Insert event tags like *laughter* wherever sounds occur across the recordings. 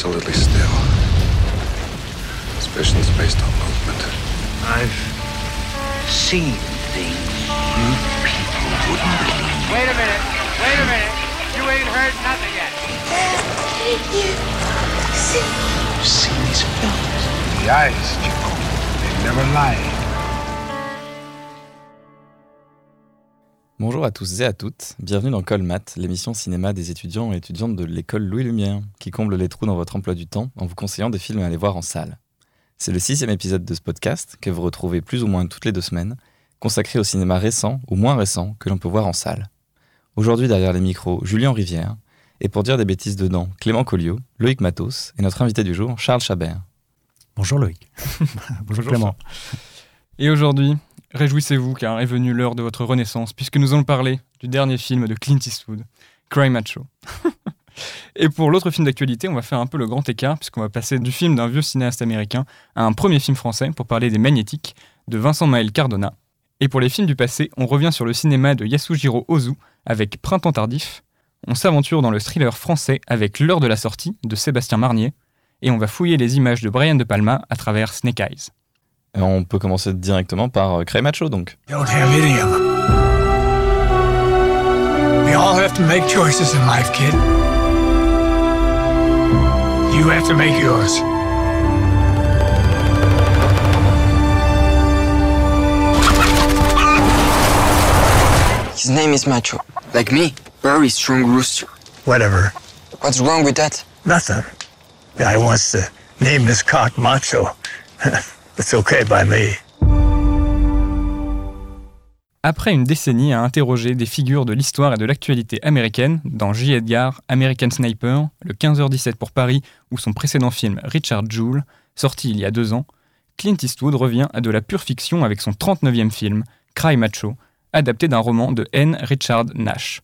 absolutely still. Suspicion's based on movement. I've seen things you people wouldn't believe. Wait a minute. Wait a minute. You ain't heard nothing yet. You've seen these films. The eyes, Chico. They never lie. Bonjour à tous et à toutes, bienvenue dans Colmat, l'émission cinéma des étudiants et étudiantes de l'école Louis Lumière, qui comble les trous dans votre emploi du temps en vous conseillant des films à aller voir en salle. C'est le sixième épisode de ce podcast que vous retrouvez plus ou moins toutes les deux semaines, consacré au cinéma récent ou moins récent que l'on peut voir en salle. Aujourd'hui derrière les micros, Julien Rivière, et pour dire des bêtises dedans, Clément Colliot, Loïc Matos et notre invité du jour, Charles Chabert. Bonjour Loïc. *laughs* Bonjour, Clément. Et aujourd'hui, réjouissez-vous car est venue l'heure de votre renaissance puisque nous allons parler du dernier film de Clint Eastwood, Cry Macho. *laughs* Et pour l'autre film d'actualité, on va faire un peu le grand écart puisqu'on va passer du film d'un vieux cinéaste américain à un premier film français pour parler des Magnétiques de Vincent Maël Cardona. Et pour les films du passé, on revient sur le cinéma de Yasujiro Ozu avec Printemps tardif. On s'aventure dans le thriller français avec L'heure de la sortie de Sébastien Marnier et on va fouiller les images de Brian De Palma à travers Snake Eyes. Et on peut commencer directement par euh, Cray Macho donc. You don't have any of them. We all have to make choices in life, kid. You have to make yours. His name is Macho. Like me, very strong rooster. Whatever. What's wrong with that? Nothing. Guy wants to name his cock macho. *laughs* It's okay by me. Après une décennie à interroger des figures de l'histoire et de l'actualité américaine, dans J. Edgar, American Sniper, le 15h17 pour Paris ou son précédent film Richard Jewell, sorti il y a deux ans, Clint Eastwood revient à de la pure fiction avec son 39e film, Cry Macho, adapté d'un roman de N. Richard Nash.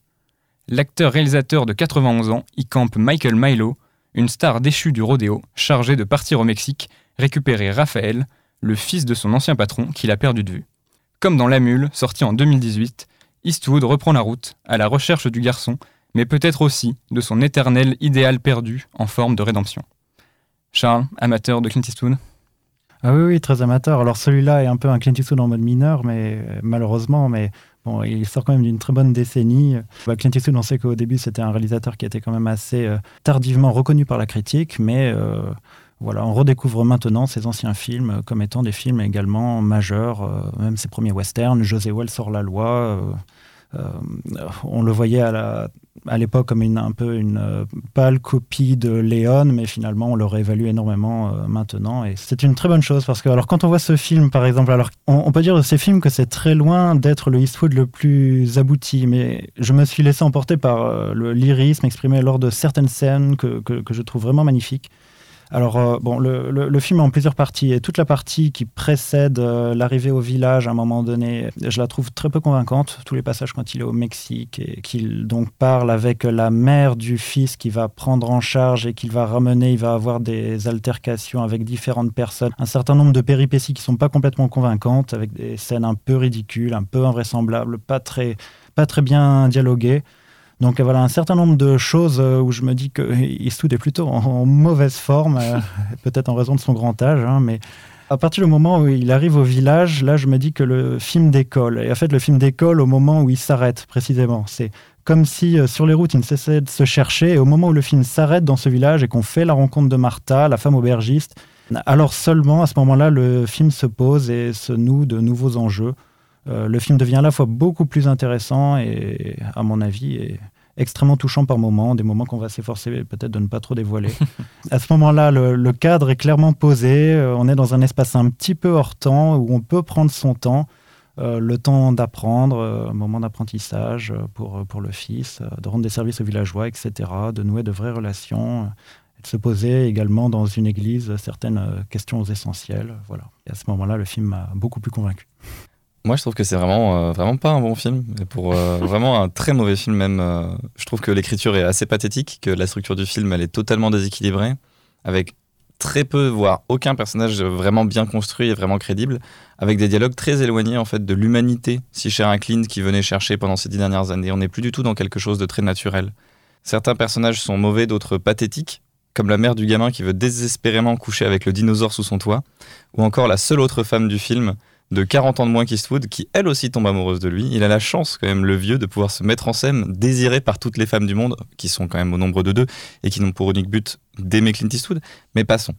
L'acteur-réalisateur de 91 ans y campe Michael Milo, une star déchue du rodéo, chargé de partir au Mexique récupérer Raphaël, le fils de son ancien patron qu'il a perdu de vue. Comme dans La Mule, sorti en 2018, Eastwood reprend la route, à la recherche du garçon, mais peut-être aussi de son éternel idéal perdu en forme de rédemption. Charles, amateur de Clint Eastwood? Ah oui, oui, très amateur. Alors celui-là est un peu un Clint Eastwood en mode mineur, mais euh, malheureusement, mais il sort quand même d'une très bonne décennie. Bah, Clint Eastwood, on sait qu'au début, c'était un réalisateur qui était quand même assez euh, tardivement reconnu par la critique, mais euh, voilà, on redécouvre maintenant ses anciens films comme étant des films également majeurs, euh, même ses premiers westerns, José Wells sort la loi. euh, euh, on le voyait à l'époque comme une, un peu une pâle copie de Léon, mais finalement on le réévalue énormément maintenant. Et c'est une très bonne chose parce que alors, quand on voit ce film, par exemple, alors on, peut dire de ces films que c'est très loin d'être le Eastwood le plus abouti, mais je me suis laissé emporter par le lyrisme exprimé lors de certaines scènes que, que- que je trouve vraiment magnifiques. Alors, euh, bon, le, le- film est en plusieurs parties. Et toute la partie qui précède euh, l'arrivée au village, à un moment donné, je la trouve très peu convaincante. Tous les passages quand il est au Mexique et qu'il donc parle avec la mère du fils qui va prendre en charge et qu'il va ramener, il va avoir des altercations avec différentes personnes. Un certain nombre de péripéties qui sont pas complètement convaincantes, avec des scènes un peu ridicules, un peu invraisemblables, pas très, pas très bien dialoguées. Donc voilà, un certain nombre de choses euh, où je me dis que Eastwood est plutôt en, en mauvaise forme, euh, *laughs* peut-être en raison de son grand âge, hein, mais à partir du moment où il arrive au village, là je me dis que le film décolle. Et en fait, le film décolle au moment où il s'arrête, précisément. C'est comme si euh, sur les routes il ne cessait de se chercher, et au moment où le film s'arrête dans ce village et qu'on fait la rencontre de Martha, la femme aubergiste, alors seulement à ce moment-là, le film se pose et se noue de nouveaux enjeux. Euh, le film devient à la fois beaucoup plus intéressant et, à mon avis, est extrêmement touchant par moments, des moments qu'on va s'efforcer peut-être de ne pas trop dévoiler. *laughs* à ce moment-là, le, le cadre est clairement posé. euh, on est dans un espace un petit peu hors temps où on peut prendre son temps. euh, le temps d'apprendre, euh, un moment d'apprentissage pour, pour le fils, euh, de rendre des services aux villageois, etc., de nouer de vraies relations, et de se poser également dans une église certaines questions essentielles. Voilà. Et à ce moment-là, le film m'a beaucoup plus convaincu. Moi, je trouve que c'est vraiment, euh, vraiment pas un bon film. Et pour euh, *laughs* vraiment un très mauvais film, même, euh, je trouve que l'écriture est assez pathétique, que la structure du film, elle est totalement déséquilibrée, avec très peu, voire aucun personnage vraiment bien construit et vraiment crédible, avec des dialogues très éloignés en fait de l'humanité, si cher à Clint qui venait chercher pendant ces dix dernières années. On n'est plus du tout dans quelque chose de très naturel. Certains personnages sont mauvais, d'autres pathétiques, comme la mère du gamin qui veut désespérément coucher avec le dinosaure sous son toit, ou encore la seule autre femme du film, de 40 ans de moins qu'Eastwood, qui elle aussi tombe amoureuse de lui. Il a la chance, quand même, le vieux, de pouvoir se mettre en scène, désiré par toutes les femmes du monde, qui sont quand même au nombre de deux, et qui n'ont pour unique but d'aimer Clint Eastwood. Mais passons.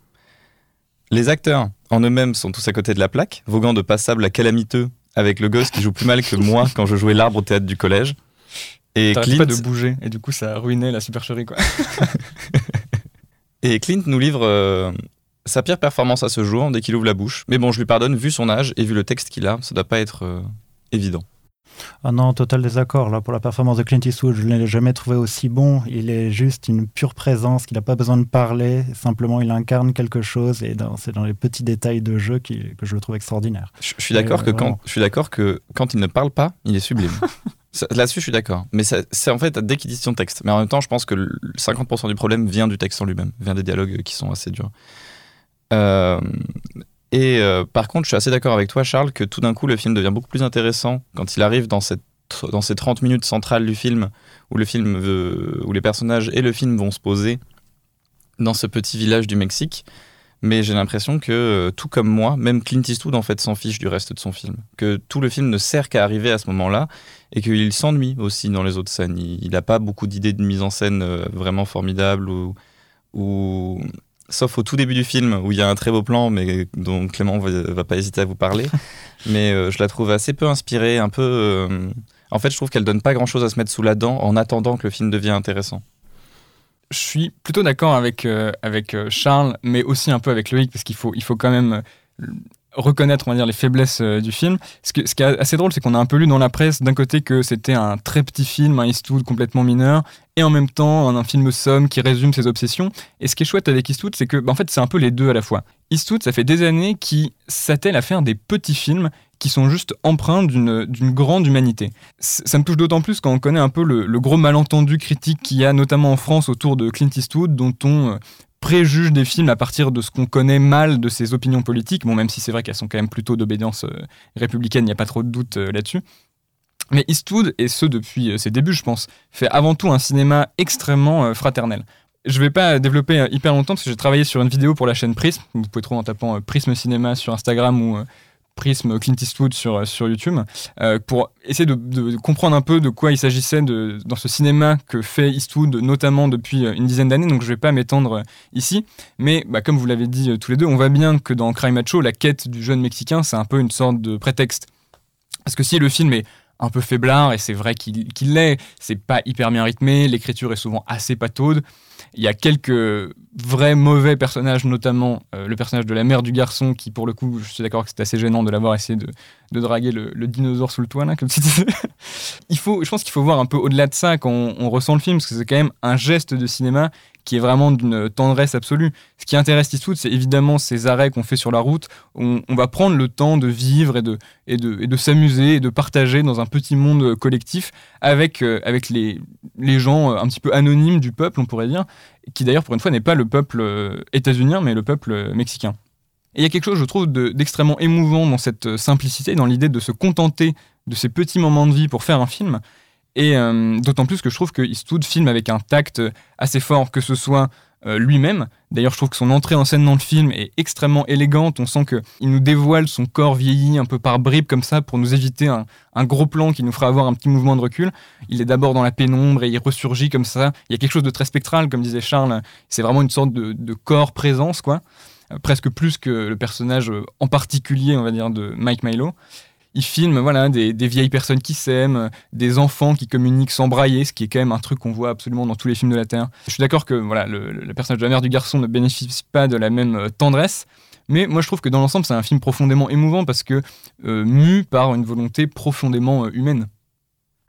Les acteurs, en eux-mêmes, sont tous à côté de la plaque, voguant de passable à calamiteux, avec le gosse qui joue plus mal que moi quand je jouais l'arbre au théâtre du collège. Et Clint, pas de bouger, et du coup, ça a ruiné la supercherie, quoi. *laughs* et Clint nous livre euh, sa pire performance à ce jour, dès qu'il ouvre la bouche. Mais bon, je lui pardonne, vu son âge et vu le texte qu'il a, ça doit pas être euh, évident. Ah non, total désaccord. Là, pour la performance de Clint Eastwood, je ne l'ai jamais trouvé aussi bon. Il est juste une pure présence, qu'il n'a pas besoin de parler. Simplement, il incarne quelque chose et c'est dans les petits détails de jeu qui- que je le trouve extraordinaire. Je, je suis d'accord que quand je suis que quand il ne parle pas, il est sublime. *laughs* Là-dessus, je suis d'accord. Mais c'est en fait dès qu'il dit son texte. Mais en même temps, je pense que le 50% du problème vient du texte en lui-même, vient des dialogues qui sont assez durs. Euh, et euh, par contre, je suis assez d'accord avec toi, Charles, que tout d'un coup, le film devient beaucoup plus intéressant quand il arrive dans cette dans ces 30 minutes centrales du film où le film veut- où les personnages et le film vont se poser dans ce petit village du Mexique mais j'ai l'impression que euh, tout comme moi, même Clint Eastwood en fait s'en fiche du reste de son film, que tout le film ne sert qu'à arriver à ce moment-là et qu'il s'ennuie aussi dans les autres scènes. Il n'a pas beaucoup d'idées de mise en scène vraiment formidables ou, ou sauf au tout début du film où il y a un très beau plan mais dont Clément va, va pas hésiter à vous parler. *laughs* mais euh, je la trouve assez peu inspirée, un peu. euh, En fait, je trouve qu'elle donne pas grand-chose à se mettre sous la dent en attendant que le film devienne intéressant. Je suis plutôt d'accord avec, euh, avec Charles, mais aussi un peu avec Loïc, parce qu'il faut, il faut quand même reconnaître, on va dire, les faiblesses euh, du film. Ce, qui est assez drôle, c'est qu'on a un peu lu dans la presse, d'un côté, que c'était un très petit film, un Eastwood complètement mineur, et en même temps, un, film somme qui résume ses obsessions. Et ce qui est chouette avec Eastwood, c'est que, bah, en fait, c'est un peu les deux à la fois. Eastwood, ça fait des années qu'il s'attelle à faire des petits films qui sont juste empreints d'une grande humanité. Ça me touche d'autant plus quand on connaît un peu le, le gros malentendu critique qu'il y a notamment en France autour de Clint Eastwood, dont on euh, préjuge des films à partir de ce qu'on connaît mal de ses opinions politiques, bon même si c'est vrai qu'elles sont quand même plutôt d'obédience euh, républicaine, il n'y a pas trop de doute euh, là-dessus. Mais Eastwood, et ce depuis euh, ses débuts je pense, fait avant tout un cinéma extrêmement fraternel. Je vais pas développer hyper longtemps parce que j'ai travaillé sur une vidéo pour la chaîne Prism. Vous pouvez trouver en tapant Prism Cinéma sur Instagram ou euh, Prism Clint Eastwood sur, euh, sur YouTube euh, pour essayer de, comprendre un peu de quoi il s'agissait dans ce cinéma que fait Eastwood, notamment depuis euh, une dizaine d'années. Donc je vais pas m'étendre ici. Mais bah, comme vous l'avez dit tous les deux, on voit bien que dans Cry Macho, la quête du jeune Mexicain, c'est un peu une sorte de prétexte. Parce que si le film est un peu faiblard, et c'est vrai qu'il l'est, c'est pas hyper bien rythmé, l'écriture est souvent assez pataude. Il y a quelques vrais mauvais personnages, notamment euh, le personnage de la mère du garçon, qui pour le coup, je suis d'accord que c'est assez gênant de l'avoir essayé de, draguer le, le dinosaure sous le toit, là, comme tu disais. *laughs* Il faut, je pense qu'il faut voir un peu au-delà de ça quand on, on ressent le film, parce que c'est quand même un geste de cinéma qui est vraiment d'une tendresse absolue. Ce qui intéresse Eastwood, c'est évidemment ces arrêts qu'on fait sur la route. On, va prendre le temps de vivre et de, et de, et de s'amuser et de partager dans un petit monde collectif avec, euh, avec les, les gens euh, un petit peu anonymes du peuple, on pourrait dire, qui d'ailleurs pour une fois n'est pas le peuple euh, états-unien, mais le peuple mexicain. Et il y a quelque chose, je trouve, de- d'extrêmement émouvant dans cette simplicité, dans l'idée de se contenter de ces petits moments de vie pour faire un film. Et euh, d'autant plus que je trouve que Eastwood filme avec un tact assez fort, que ce soit euh, lui-même. D'ailleurs, je trouve que son entrée en scène dans le film est extrêmement élégante. On sent qu'il nous dévoile son corps vieilli un peu par bribes comme ça pour nous éviter un, gros plan qui nous fera avoir un petit mouvement de recul. Il est d'abord dans la pénombre et il ressurgit comme ça. Il y a quelque chose de très spectral, comme disait Charles. C'est vraiment une sorte de, corps-présence, quoi. Euh, presque plus que le personnage euh, en particulier, on va dire, de Mike Milo. Il filme voilà, des, vieilles personnes qui s'aiment, des enfants qui communiquent sans brailler, ce qui est quand même un truc qu'on voit absolument dans tous les films de la Terre. Je suis d'accord que voilà, le, personnage de la mère du garçon ne bénéficie pas de la même euh, tendresse, mais moi je trouve que dans l'ensemble c'est un film profondément émouvant parce que euh, mu par une volonté profondément euh, humaine.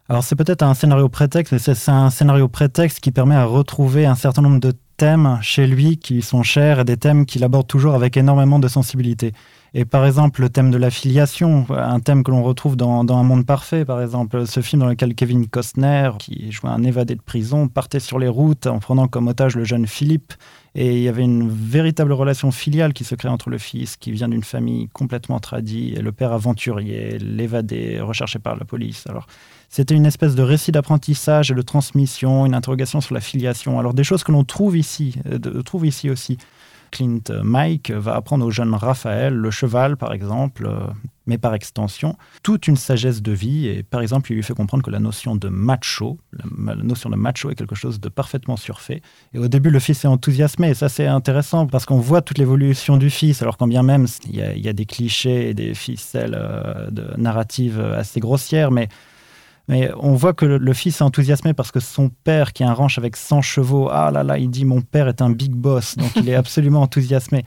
Alors c'est peut-être un scénario prétexte, mais c'est un scénario prétexte qui permet à retrouver un certain nombre de thèmes chez lui qui sont chers et des thèmes qu'il aborde toujours avec énormément de sensibilité. Et par exemple, le thème de la filiation, un thème que l'on retrouve dans, Un monde parfait, par exemple, ce film dans lequel Kevin Costner, qui jouait un évadé de prison, partait sur les routes en prenant comme otage le jeune Philippe. Et il y avait une véritable relation filiale qui se crée entre le fils, qui vient d'une famille complètement tradie, et le père aventurier, l'évadé, recherché par la police. Alors, c'était une espèce de récit d'apprentissage et de transmission, une interrogation sur la filiation. Alors, des choses que l'on trouve ici, euh, trouve ici aussi. Clint Mike va apprendre au jeune Raphaël le cheval, par exemple, euh, mais par extension, toute une sagesse de vie. Et par exemple, il lui fait comprendre que la notion de macho, la, notion de macho est quelque chose de parfaitement surfait. Et au début, le fils est enthousiasmé. Et ça, c'est intéressant parce qu'on voit toute l'évolution du fils. Alors, quand bien même, il y, a, des clichés et des ficelles euh, de narratives assez grossières, mais mais on voit que le, fils est enthousiasmé parce que son père, qui a un ranch avec 100 chevaux, ah là là, il dit mon père est un big boss, donc il est *laughs* absolument enthousiasmé.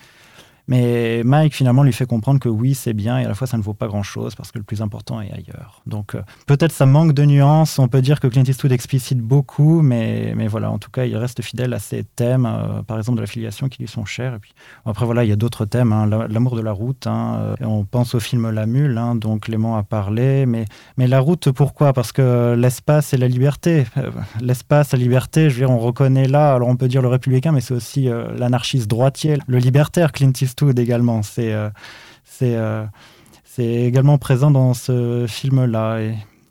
Mais Mike, finalement, lui fait comprendre que oui, c'est bien, et à la fois, ça ne vaut pas grand-chose, parce que le plus important est ailleurs. Donc, euh, peut-être ça manque de nuances. On peut dire que Clint Eastwood explicite beaucoup, mais, mais voilà, en tout cas, il reste fidèle à ses thèmes, euh, par exemple, de l'affiliation qui lui sont chers. Et puis, après, voilà, il y a d'autres thèmes, hein, l'amour de la route. Hein, euh, on pense au film La Mule, hein, dont Clément a parlé. Mais, mais la route, pourquoi? Parce que l'espace et la liberté. l'espace, la liberté, je veux dire, on reconnaît là, alors on peut dire le républicain, mais c'est aussi l'anarchiste droitier, le libertaire, Clint Eastwood également. C'est euh, c'est euh, c'est également présent dans ce film-là.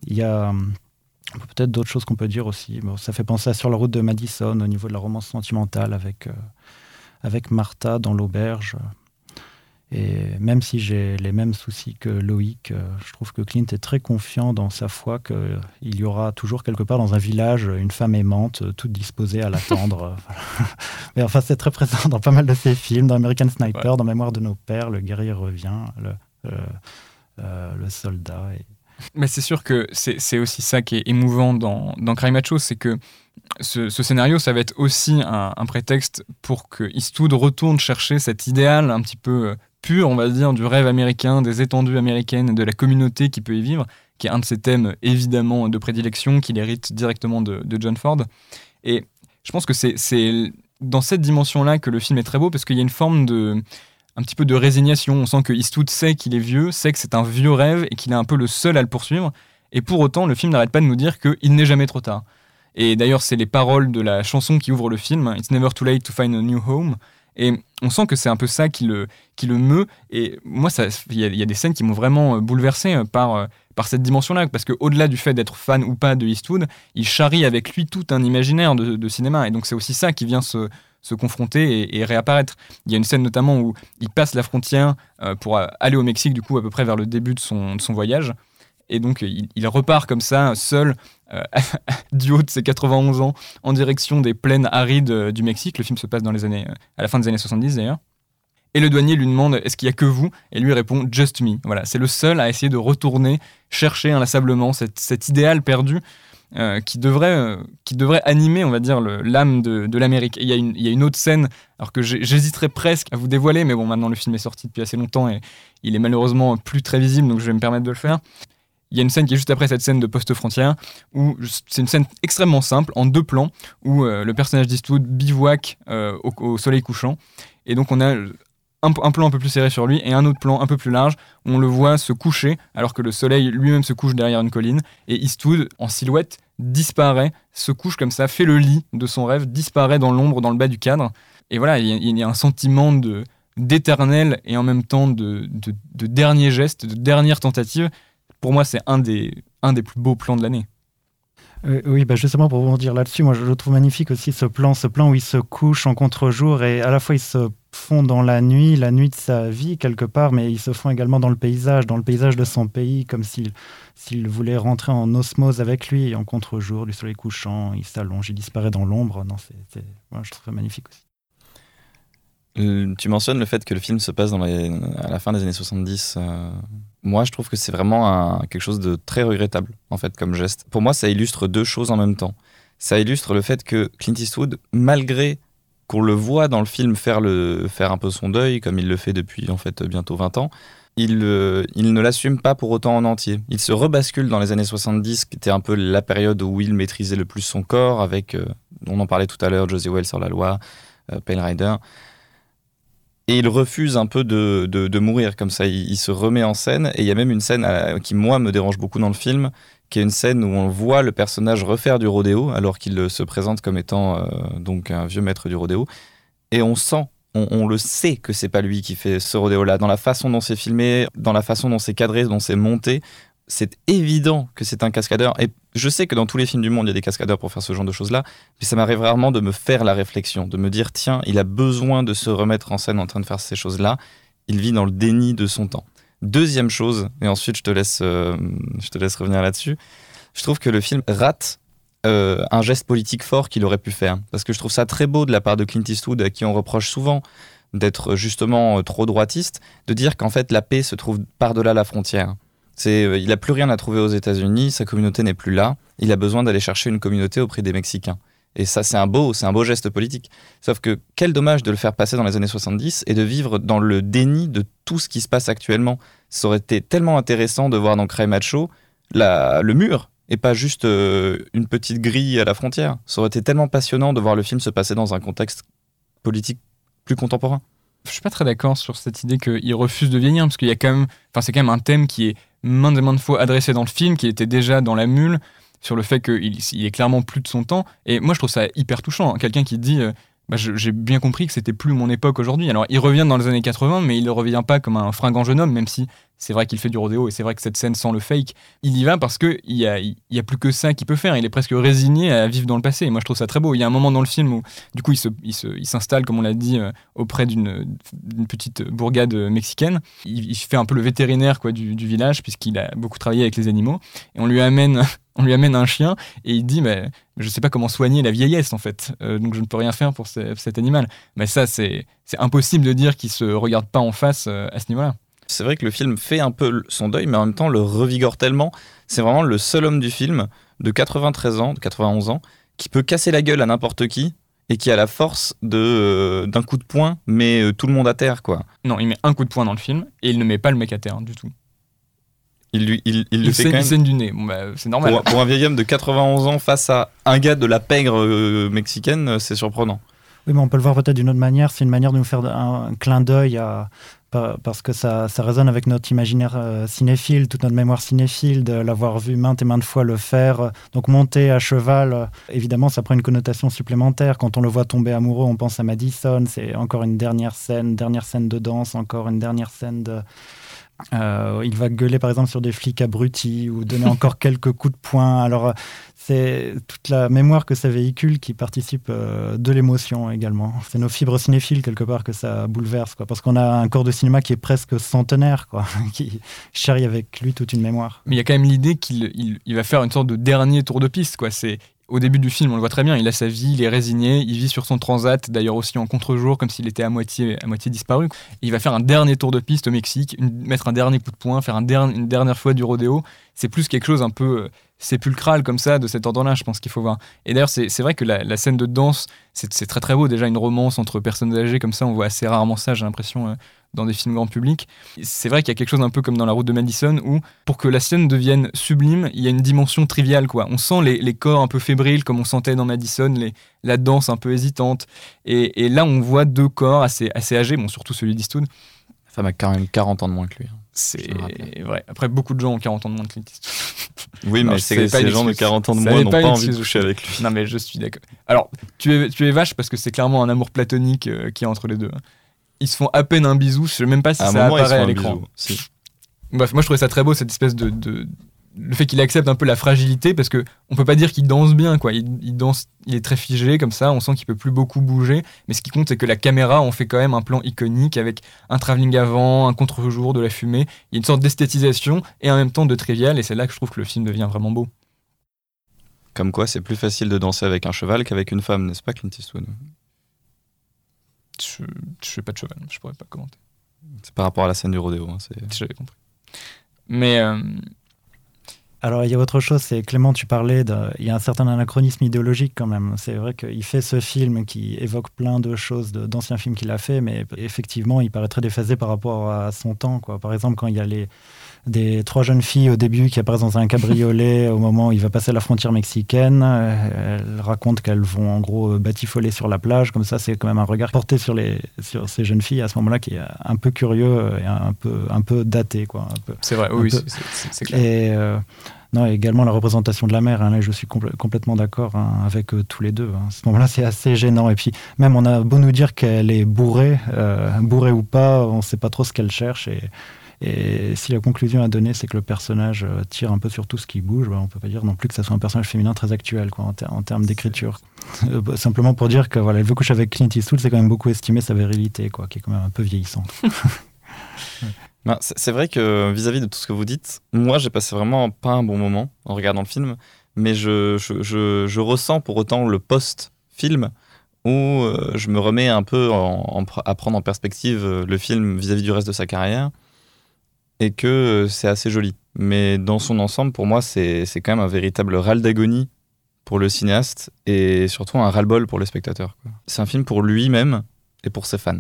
Il y a peut-être d'autres choses qu'on peut dire aussi. Ça fait penser à Sur la route de Madison au niveau de la romance sentimentale avec, euh, avec Martha dans l'auberge. Et même si j'ai les mêmes soucis que Loïc, euh, je trouve que Clint est très confiant dans sa foi qu'il y aura toujours quelque part dans un village une femme aimante, euh, toute disposée à l'attendre. *laughs* Mais enfin, c'est très présent dans pas mal de ses films, dans American Sniper, dans Mémoire de nos pères, Le guerrier revient, Le, euh, le soldat. Mais c'est sûr que c'est aussi ça qui est émouvant dans, dans Cry Macho, c'est que ce, scénario, ça va être aussi un, un, prétexte pour que Eastwood retourne chercher cet idéal un petit peu pur, on va dire, du rêve américain, des étendues américaines, de la communauté qui peut y vivre, qui est un de ses thèmes évidemment de prédilection, qu'il hérite directement de, John Ford. Et je pense que c'est dans cette dimension-là que le film est très beau, parce qu'il y a une forme de un petit peu de résignation. On sent que Eastwood sait qu'il est vieux, sait que c'est un vieux rêve et qu'il est un peu le seul à le poursuivre. Et pour autant, le film n'arrête pas de nous dire qu'il n'est jamais trop tard. Et d'ailleurs, c'est les paroles de la chanson qui ouvre le film, It's never too late to find a new home. Et on sent que c'est un peu ça qui le, qui le meut. Et moi, il y, a des scènes qui m'ont vraiment euh, bouleversé euh, par, euh, par cette dimension-là. Parce qu'au-delà du fait d'être fan ou pas de Eastwood, il charrie avec lui tout un imaginaire de, cinéma. Et donc, c'est aussi ça qui vient se, se confronter et, réapparaître. Il y a une scène notamment où il passe la frontière pour aller au Mexique, du coup, à peu près vers le début de son, de son voyage. Et donc, il, repart comme ça, seul, euh, *laughs* du haut de ses 91 ans, en direction des plaines arides euh, du Mexique. Le film se passe dans les années, euh, à la fin des années 70 d'ailleurs. Et le douanier lui demande Est-ce qu'il n'y a que vous? Et lui répond Just me. Voilà, c'est le seul à essayer de retourner, chercher inlassablement cet, idéal perdu qui, devrait, qui devrait animer, on va dire, l'âme de, de l'Amérique. Il y, y, a une autre scène, alors que j'hésiterais presque à vous dévoiler, mais bon, maintenant le film est sorti depuis assez longtemps et il est malheureusement plus très visible, donc je vais me permettre de le faire il y a une scène qui est juste après cette scène de poste-frontière, où c'est une scène extrêmement simple, en deux plans, où euh, le personnage d'Eastwood bivouac euh, au, soleil couchant. Et donc on a un, plan un peu plus serré sur lui et un autre plan un peu plus large, où on le voit se coucher, alors que le soleil lui-même se couche derrière une colline. Et Eastwood, en silhouette, disparaît, se couche comme ça, fait le lit de son rêve, disparaît dans l'ombre, dans le bas du cadre. Et voilà, il y, a un sentiment de d'éternel et en même temps de, de dernier geste, de dernière tentative pour moi, c'est un des, un des plus beaux plans de l'année. Euh, oui, bah justement pour vous dire là-dessus, moi je le trouve magnifique aussi ce plan, ce plan où il se couche en contre-jour et à la fois il se fond dans la nuit, la nuit de sa vie quelque part, mais il se fond également dans le paysage, dans le paysage de son pays, comme s'il s'il voulait rentrer en osmose avec lui. en contre-jour, du soleil couchant, il s'allonge, il disparaît dans l'ombre. Non, c'est, moi, je trouve magnifique aussi. Euh, tu mentionnes le fait que le film se passe à la fin des années 70. Euh, moi, je trouve que c'est vraiment quelque chose de très regrettable, en fait, comme geste. Pour moi, ça illustre deux choses en même temps. Ça illustre le fait que Clint Eastwood, malgré qu'on le voit dans le film faire, un peu son deuil, comme il le fait depuis, en fait, bientôt 20 ans, il, euh, il ne l'assume pas pour autant en entier. Il se rebascule dans les années 70, qui était un peu la période où il maîtrisait le plus son corps, avec, on en parlait tout à l'heure, Josie Wells sur la loi, Pale Rider Et il refuse un peu de, de- mourir comme ça. Il, se remet en scène. Et il y a même une scène euh, qui, moi, me dérange beaucoup dans le film, qui est une scène où on voit le personnage refaire du rodéo, alors qu'il se présente comme étant euh, donc un vieux maître du rodéo. Et on sent, on, on le sait que c'est pas lui qui fait ce rodéo-là. Dans la façon dont c'est filmé, dans la façon dont c'est cadré, dont c'est monté, c'est évident que c'est un cascadeur. Et je sais que dans tous les films du monde, il y a des cascadeurs pour faire ce genre de choses-là. Mais ça m'arrive rarement de me faire la réflexion, de me dire tiens, il a besoin de se remettre en scène en train de faire ces choses-là. Il vit dans le déni de son temps. Deuxième chose, et ensuite je te laisse, euh, je te laisse revenir là-dessus. Je trouve que le film rate euh, un geste politique fort qu'il aurait pu faire. Parce que je trouve ça très beau de la part de Clint Eastwood, à qui on reproche souvent d'être justement euh, trop droitiste, de dire qu'en fait la paix se trouve par-delà la frontière. Euh, il n'a plus rien à trouver aux États-Unis, sa communauté n'est plus là, il a besoin d'aller chercher une communauté auprès des Mexicains. Et ça, c'est un beau, c'est un beau geste politique. Sauf que quel dommage de le faire passer dans les années 70 et de vivre dans le déni de tout ce qui se passe actuellement. Ça aurait été tellement intéressant de voir dans Cry Macho le mur et pas juste euh, une petite grille à la frontière. Ça aurait été tellement passionnant de voir le film se passer dans un contexte politique plus contemporain. Je suis pas très d'accord sur cette idée qu'il refuse de vieillir, parce qu'il y a quand même, enfin c'est quand même un thème qui est maintes et maintes fois adressé dans le film, qui était déjà dans la mule, sur le fait qu'il il est clairement plus de son temps. Et moi je trouve ça hyper touchant. hein. Quelqu'un qui dit, euh, bah, j'ai bien compris que c'était plus mon époque aujourd'hui. Alors il revient dans les années 80, mais il ne revient pas comme un fringant jeune homme, même si c'est vrai qu'il fait du rodéo et c'est vrai que cette scène sans le fake, il y va parce qu'il y a, y a plus que ça qu'il peut faire. Il est presque résigné à vivre dans le passé. Moi je trouve ça très beau. Il y a un moment dans le film où du coup il s'installe, comme on l'a dit, euh, auprès d'une petite bourgade mexicaine. Il, il fait un peu le vétérinaire du, village, puisqu'il a beaucoup travaillé avec les animaux. Et on lui amène, *laughs* on lui amène un chien, et il dit mais, Je sais pas comment soigner la vieillesse, en fait. Euh, donc je ne peux rien faire pour ce- cet animal. Mais ça, c'est impossible de dire qu'il se regarde pas en face euh, à ce niveau-là. C'est vrai que le film fait un peu son deuil, mais en même temps le revigore tellement. C'est vraiment le seul homme du film de 93 ans, de 91 ans, qui peut casser la gueule à n'importe qui et qui a la force de euh, d'un coup de poing, mais euh, tout le monde à terre, quoi. Non, il met un coup de poing dans le film, et il ne met pas le mec à terre du tout. Il, lui, il, il le Il fait saigne, quand même. saigne du nez. Bon, bah, c'est normal. Pour, pour un vieil homme de 91 ans face à un gars de la pègre euh, mexicaine, euh, c'est surprenant. Oui, mais on peut le voir peut-être d'une autre manière. C'est une manière de nous faire un, un clin d'œil à, parce que ça, ça résonne avec notre imaginaire euh, cinéphile, toute notre mémoire cinéphile, de l'avoir vu maintes et maintes fois le faire. Donc monter à cheval, euh, évidemment, ça prend une connotation supplémentaire. Quand on le voit tomber amoureux, on pense à Madison. C'est encore une dernière scène, dernière scène de danse, encore une dernière scène de... Euh, il va gueuler par exemple sur des flics abrutis ou donner encore *laughs* quelques coups de poing. Alors c'est toute la mémoire que ça véhicule qui participe euh, de l'émotion également. C'est nos fibres cinéphiles quelque part que ça bouleverse, quoi, parce qu'on a un corps de cinéma qui est presque centenaire, quoi, *laughs* qui charrie avec lui toute une mémoire. Mais il y a quand même l'idée qu'il il, il va faire une sorte de dernier tour de piste. Quoi. C'est au début du film, on le voit très bien. Il a sa vie, il est résigné, il vit sur son transat, d'ailleurs aussi en contre-jour, comme s'il était à moitié, à moitié disparu. Il va faire un dernier tour de piste au Mexique, mettre un dernier coup de poing, faire une dernière fois du rodéo. C'est plus quelque chose un peu euh, sépulcral comme ça, de cet ordre-là, je pense qu'il faut voir. Et d'ailleurs, c'est vrai que la, scène de danse, c'est c'est très très beau. Déjà, une romance entre personnes âgées comme ça, on voit assez rarement ça, j'ai l'impression, euh, dans des films grand public. C'est vrai qu'il y a quelque chose un peu comme dans La route de Madison où, pour que la scène devienne sublime, il y a une dimension triviale. quoi. On sent les, les corps un peu fébriles, comme on sentait dans Madison, les, la danse un peu hésitante. Et, et là, on voit deux corps assez, assez âgés, bon, surtout celui d'Eastwood. La femme a quand même 40 ans de moins que lui. hein. C'est vrai. Après, beaucoup de gens ont 40 ans de moins que Clint Eastwood. *laughs* Oui, Non, mais c'est pas une gens de excuse. 40 ans de moins n'ont pas envie de coucher avec lui. non, mais je suis d'accord. Alors, tu es, tu es vache parce que c'est clairement un amour platonique euh, qu'il y a entre les deux. Ils se font à peine un bisou, je sais même pas si À ça moment, apparaît à l'écran. bisou. Si. Bref, moi je trouvais ça très beau cette espèce de, de- le fait qu'il accepte un peu la fragilité parce que on peut pas dire qu'il danse bien quoi. Il, il danse, il est très figé comme ça. On sent qu'il peut plus beaucoup bouger. Mais ce qui compte c'est que la caméra en fait quand même un plan iconique avec un travelling avant, un contre-jour, de la fumée. Il y a une sorte d'esthétisation et en même temps de trivial. Et c'est là que je trouve que le film devient vraiment beau. Comme quoi, c'est plus facile de danser avec un cheval qu'avec une femme, n'est-ce pas, Clint Eastwood? Je, je fais pas de cheval, je pourrais pas commenter. C'est par rapport à la scène du rodéo. hein, J'avais compris. Mais euh, Alors, il y a autre chose, c'est Clément, tu parlais, de, il y a un certain anachronisme idéologique quand même. C'est vrai qu'il fait ce film qui évoque plein de choses d'anciens films qu'il a fait, mais effectivement, il paraît très déphasé par rapport à son temps. Quoi. Par exemple, quand il y a les, des trois jeunes filles au début qui apparaissent dans un cabriolet *laughs* au moment où il va passer la frontière mexicaine. Euh, elles racontent qu'elles vont en gros batifoler sur la plage. Comme ça, c'est quand même un regard porté sur, les, sur ces jeunes filles à ce moment-là qui est un peu curieux et un peu, un peu daté. C'est vrai, oui, c'est clair. Et, non, également la représentation de la mère. Hein, là, je suis complètement d'accord hein, avec euh, tous les deux. Hein. À ce moment-là, c'est assez gênant. Et puis, même, on a beau nous dire qu'elle est bourrée, euh, bourrée ou pas, on ne sait pas trop ce qu'elle cherche. Et, si la conclusion à donner, c'est que le personnage euh, tire un peu sur tout ce qui bouge, bah, on ne peut pas dire non plus que ça soit un personnage féminin très actuel quoi, en, termes d'écriture. Bah, simplement pour dire que voilà, elle veut coucher avec Clint Eastwood, c'est quand même beaucoup estimer sa virilité, quoi, qui est quand même un peu vieillissante. *laughs* C'est vrai que vis-à-vis de tout ce que vous dites, moi j'ai passé vraiment pas un bon moment en regardant le film, mais je, je, je, ressens pour autant le post-film où euh, je me remets un peu à prendre en perspective euh, le film vis-à-vis du reste de sa carrière et que euh, c'est assez joli. Mais dans son ensemble, pour moi, c'est quand même un véritable râle d'agonie pour le cinéaste et surtout un ras-le-bol pour le spectateur. C'est un film pour lui-même et pour ses fans.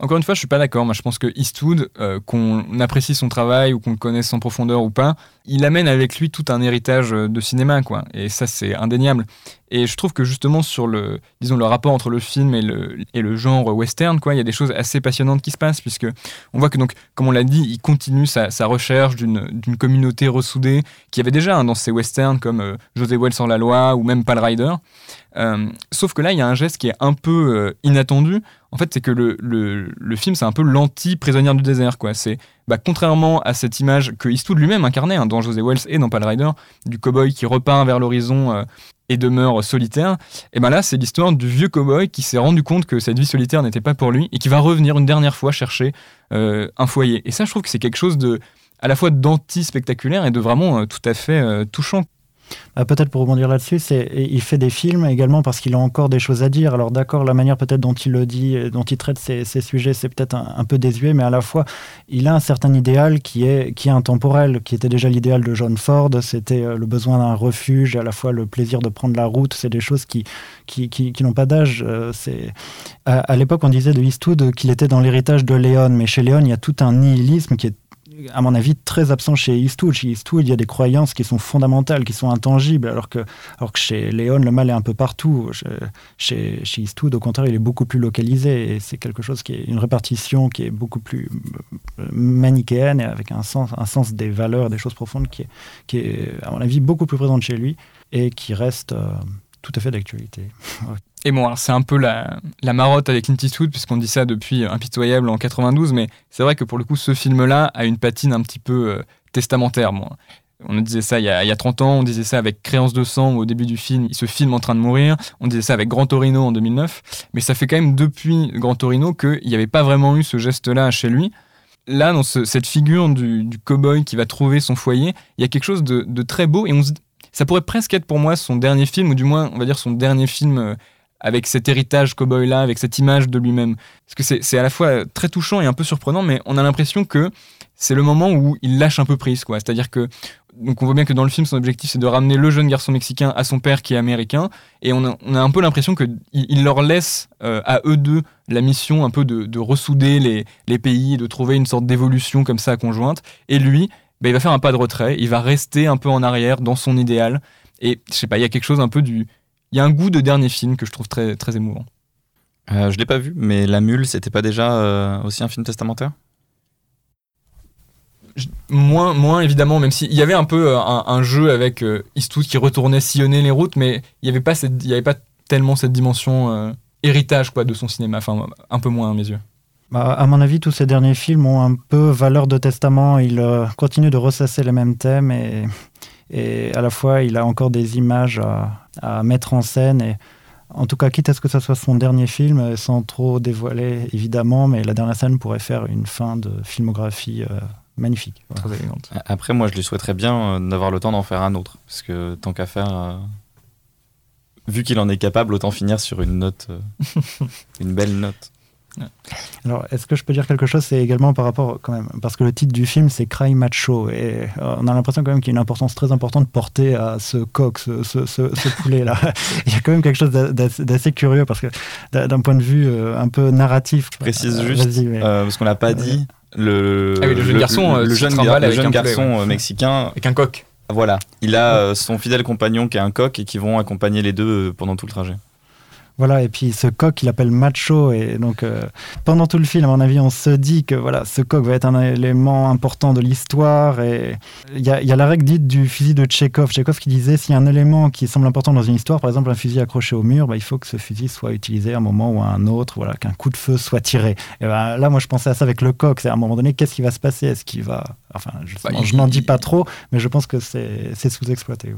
Encore une fois, je suis pas d'accord. Moi, je pense que Eastwood, euh, qu'on apprécie son travail ou qu'on le connaisse en profondeur ou pas, il amène avec lui tout un héritage euh, de cinéma, quoi. Et ça, c'est indéniable. Et je trouve que justement sur le, disons, le rapport entre le film et le, et le genre western, quoi, il y a des choses assez passionnantes qui se passent, puisque on voit que donc, comme on l'a dit, il continue sa, recherche d'une communauté ressoudée, qui avait déjà dans ses westerns comme euh, José Wells sans la loi ou même Pal Rider. Euh, sauf que là, il y a un geste qui est un peu euh, inattendu. En fait, c'est que le, le, le film, c'est un peu l'anti-prisonnière du désert. quoi. C'est bah, contrairement à cette image que Eastwood lui-même incarnait hein, dans José Wells et dans Pal Rider, du cowboy qui repart vers l'horizon et demeure solitaire, et ben là, c'est l'histoire du vieux cowboy qui s'est rendu compte que cette vie solitaire n'était pas pour lui et qui va revenir une dernière fois chercher un foyer. Et ça, je trouve que c'est quelque chose de à la fois d'anti-spectaculaire et de vraiment tout à fait touchant. Bah, peut-être pour rebondir là-dessus, il fait des films également parce qu'il a encore des choses à dire. Alors d'accord, la manière peut-être dont il le dit, dont il traite ces, sujets, c'est peut-être un, peu désuet, mais à la fois, il a un certain idéal qui est, qui est intemporel, qui était déjà l'idéal de John Ford. C'était euh, le besoin d'un refuge, à la fois le plaisir de prendre la route. C'est des choses qui, qui, qui, n'ont pas d'âge. Euh, c'est à, à l'époque, on disait de Eastwood qu'il était dans l'héritage de Léon, mais chez Léon, il y a tout un nihilisme qui est à mon avis, très absent chez Eastwood. Chez Eastwood, il y a des croyances qui sont fondamentales, qui sont intangibles, alors que, alors que chez Léon, le mal est un peu partout. Chez, Eastwood, au contraire, il est beaucoup plus localisé, et c'est quelque chose qui est une répartition qui est beaucoup plus euh, manichéenne, et avec un sens, un sens des valeurs, des choses profondes, qui est, qui est, à mon avis, beaucoup plus présente chez lui, et qui reste euh, tout à fait d'actualité. *laughs* Et bon, c'est un peu la, marotte avec Clint Eastwood, puisqu'on dit ça depuis Impitoyable en 92, mais c'est vrai que pour le coup, ce film-là a une patine un petit peu euh, testamentaire. Moi. On disait ça il y, a, il y, a, 30 ans, on disait ça avec Créance de sang au début du film, il se filme en train de mourir, on disait ça avec Grand Torino en 2009, mais ça fait quand même depuis Grand Torino qu'il n'y avait pas vraiment eu ce geste-là chez lui. Là, dans cette figure du, du cow-boy qui va trouver son foyer, il y a quelque chose de, très beau et ça pourrait presque être pour moi son dernier film, ou du moins, on va dire son dernier film euh, avec cet héritage cowboy-là, avec cette image de lui-même. Parce que c'est à la fois très touchant et un peu surprenant, mais on a l'impression que c'est le moment où il lâche un peu prise. C'est-à-dire que donc on voit bien que dans le film, son objectif c'est de ramener le jeune garçon mexicain à son père qui est américain, et on a, on a un peu l'impression que il, leur laisse euh, à eux deux la mission un peu de, de ressouder les, les pays, de trouver une sorte d'évolution comme ça conjointe, et lui, bah, il va faire un pas de retrait, il va rester un peu en arrière dans son idéal, et je sais pas, il y a quelque chose un peu du il y a un goût de dernier film que je trouve très, très émouvant. Euh, je l'ai pas vu, mais La Mule, c'était pas déjà euh, aussi un film testamentaire? Moins, moins évidemment, même s'il y avait un peu euh, un, jeu avec euh, Eastwood qui retournait sillonner les routes, mais il n'y avait, pas cette, y avait pas tellement cette dimension héritage quoi, de son cinéma, enfin un peu moins à mes yeux. Bah, à mon avis, tous ces derniers films ont un peu valeur de testament. Ils continuent de ressasser les mêmes thèmes et, et à la fois, il a encore des images à, à mettre en scène. Et, en tout cas, quitte à ce que ce soit son dernier film, sans trop dévoiler évidemment, mais la dernière scène pourrait faire une fin de filmographie euh, magnifique. Après, moi, je lui souhaiterais bien euh, d'avoir le temps d'en faire un autre, parce que tant qu'à faire, euh, vu qu'il en est capable, autant finir sur une note, *laughs* une belle note. Alors, est-ce que je peux dire quelque chose C'est également par rapport, quand même, parce que le titre du film, c'est Cry Macho. Et euh, on a l'impression quand même qu'il y a une importance très importante portée à ce coq, ce, poulet-là. *laughs* Il y a quand même quelque chose d'assez curieux, parce que d'un point de vue euh, un peu narratif. Je précise juste, euh, parce qu'on l'a pas dit, Le, Ah oui, le jeune garçon, euh, le, jeune, poulet, garçon ouais. euh, mexicain, Avec un coq. voilà. Il a euh, son fidèle compagnon qui est un coq et qui vont accompagner les deux euh, pendant tout le trajet. Voilà, et puis ce coq, il appelle Macho, et donc euh, pendant tout le film, à mon avis, on se dit que voilà, ce coq va être un élément important de l'histoire, et il y y a la règle dite du fusil de Tchekhov, Tchekhov qui disait s'il y a un élément qui semble important dans une histoire, par exemple un fusil accroché au mur, bah, il faut que ce fusil soit utilisé à un moment ou à un autre, voilà, qu'un coup de feu soit tiré. Et ben, là, moi, je pensais à ça avec le coq, c'est à un moment donné, qu'est-ce qui va se passer? Est-ce qu'il va... Enfin, Bah, je n'en dis pas trop, mais je pense que c'est c'est sous-exploité.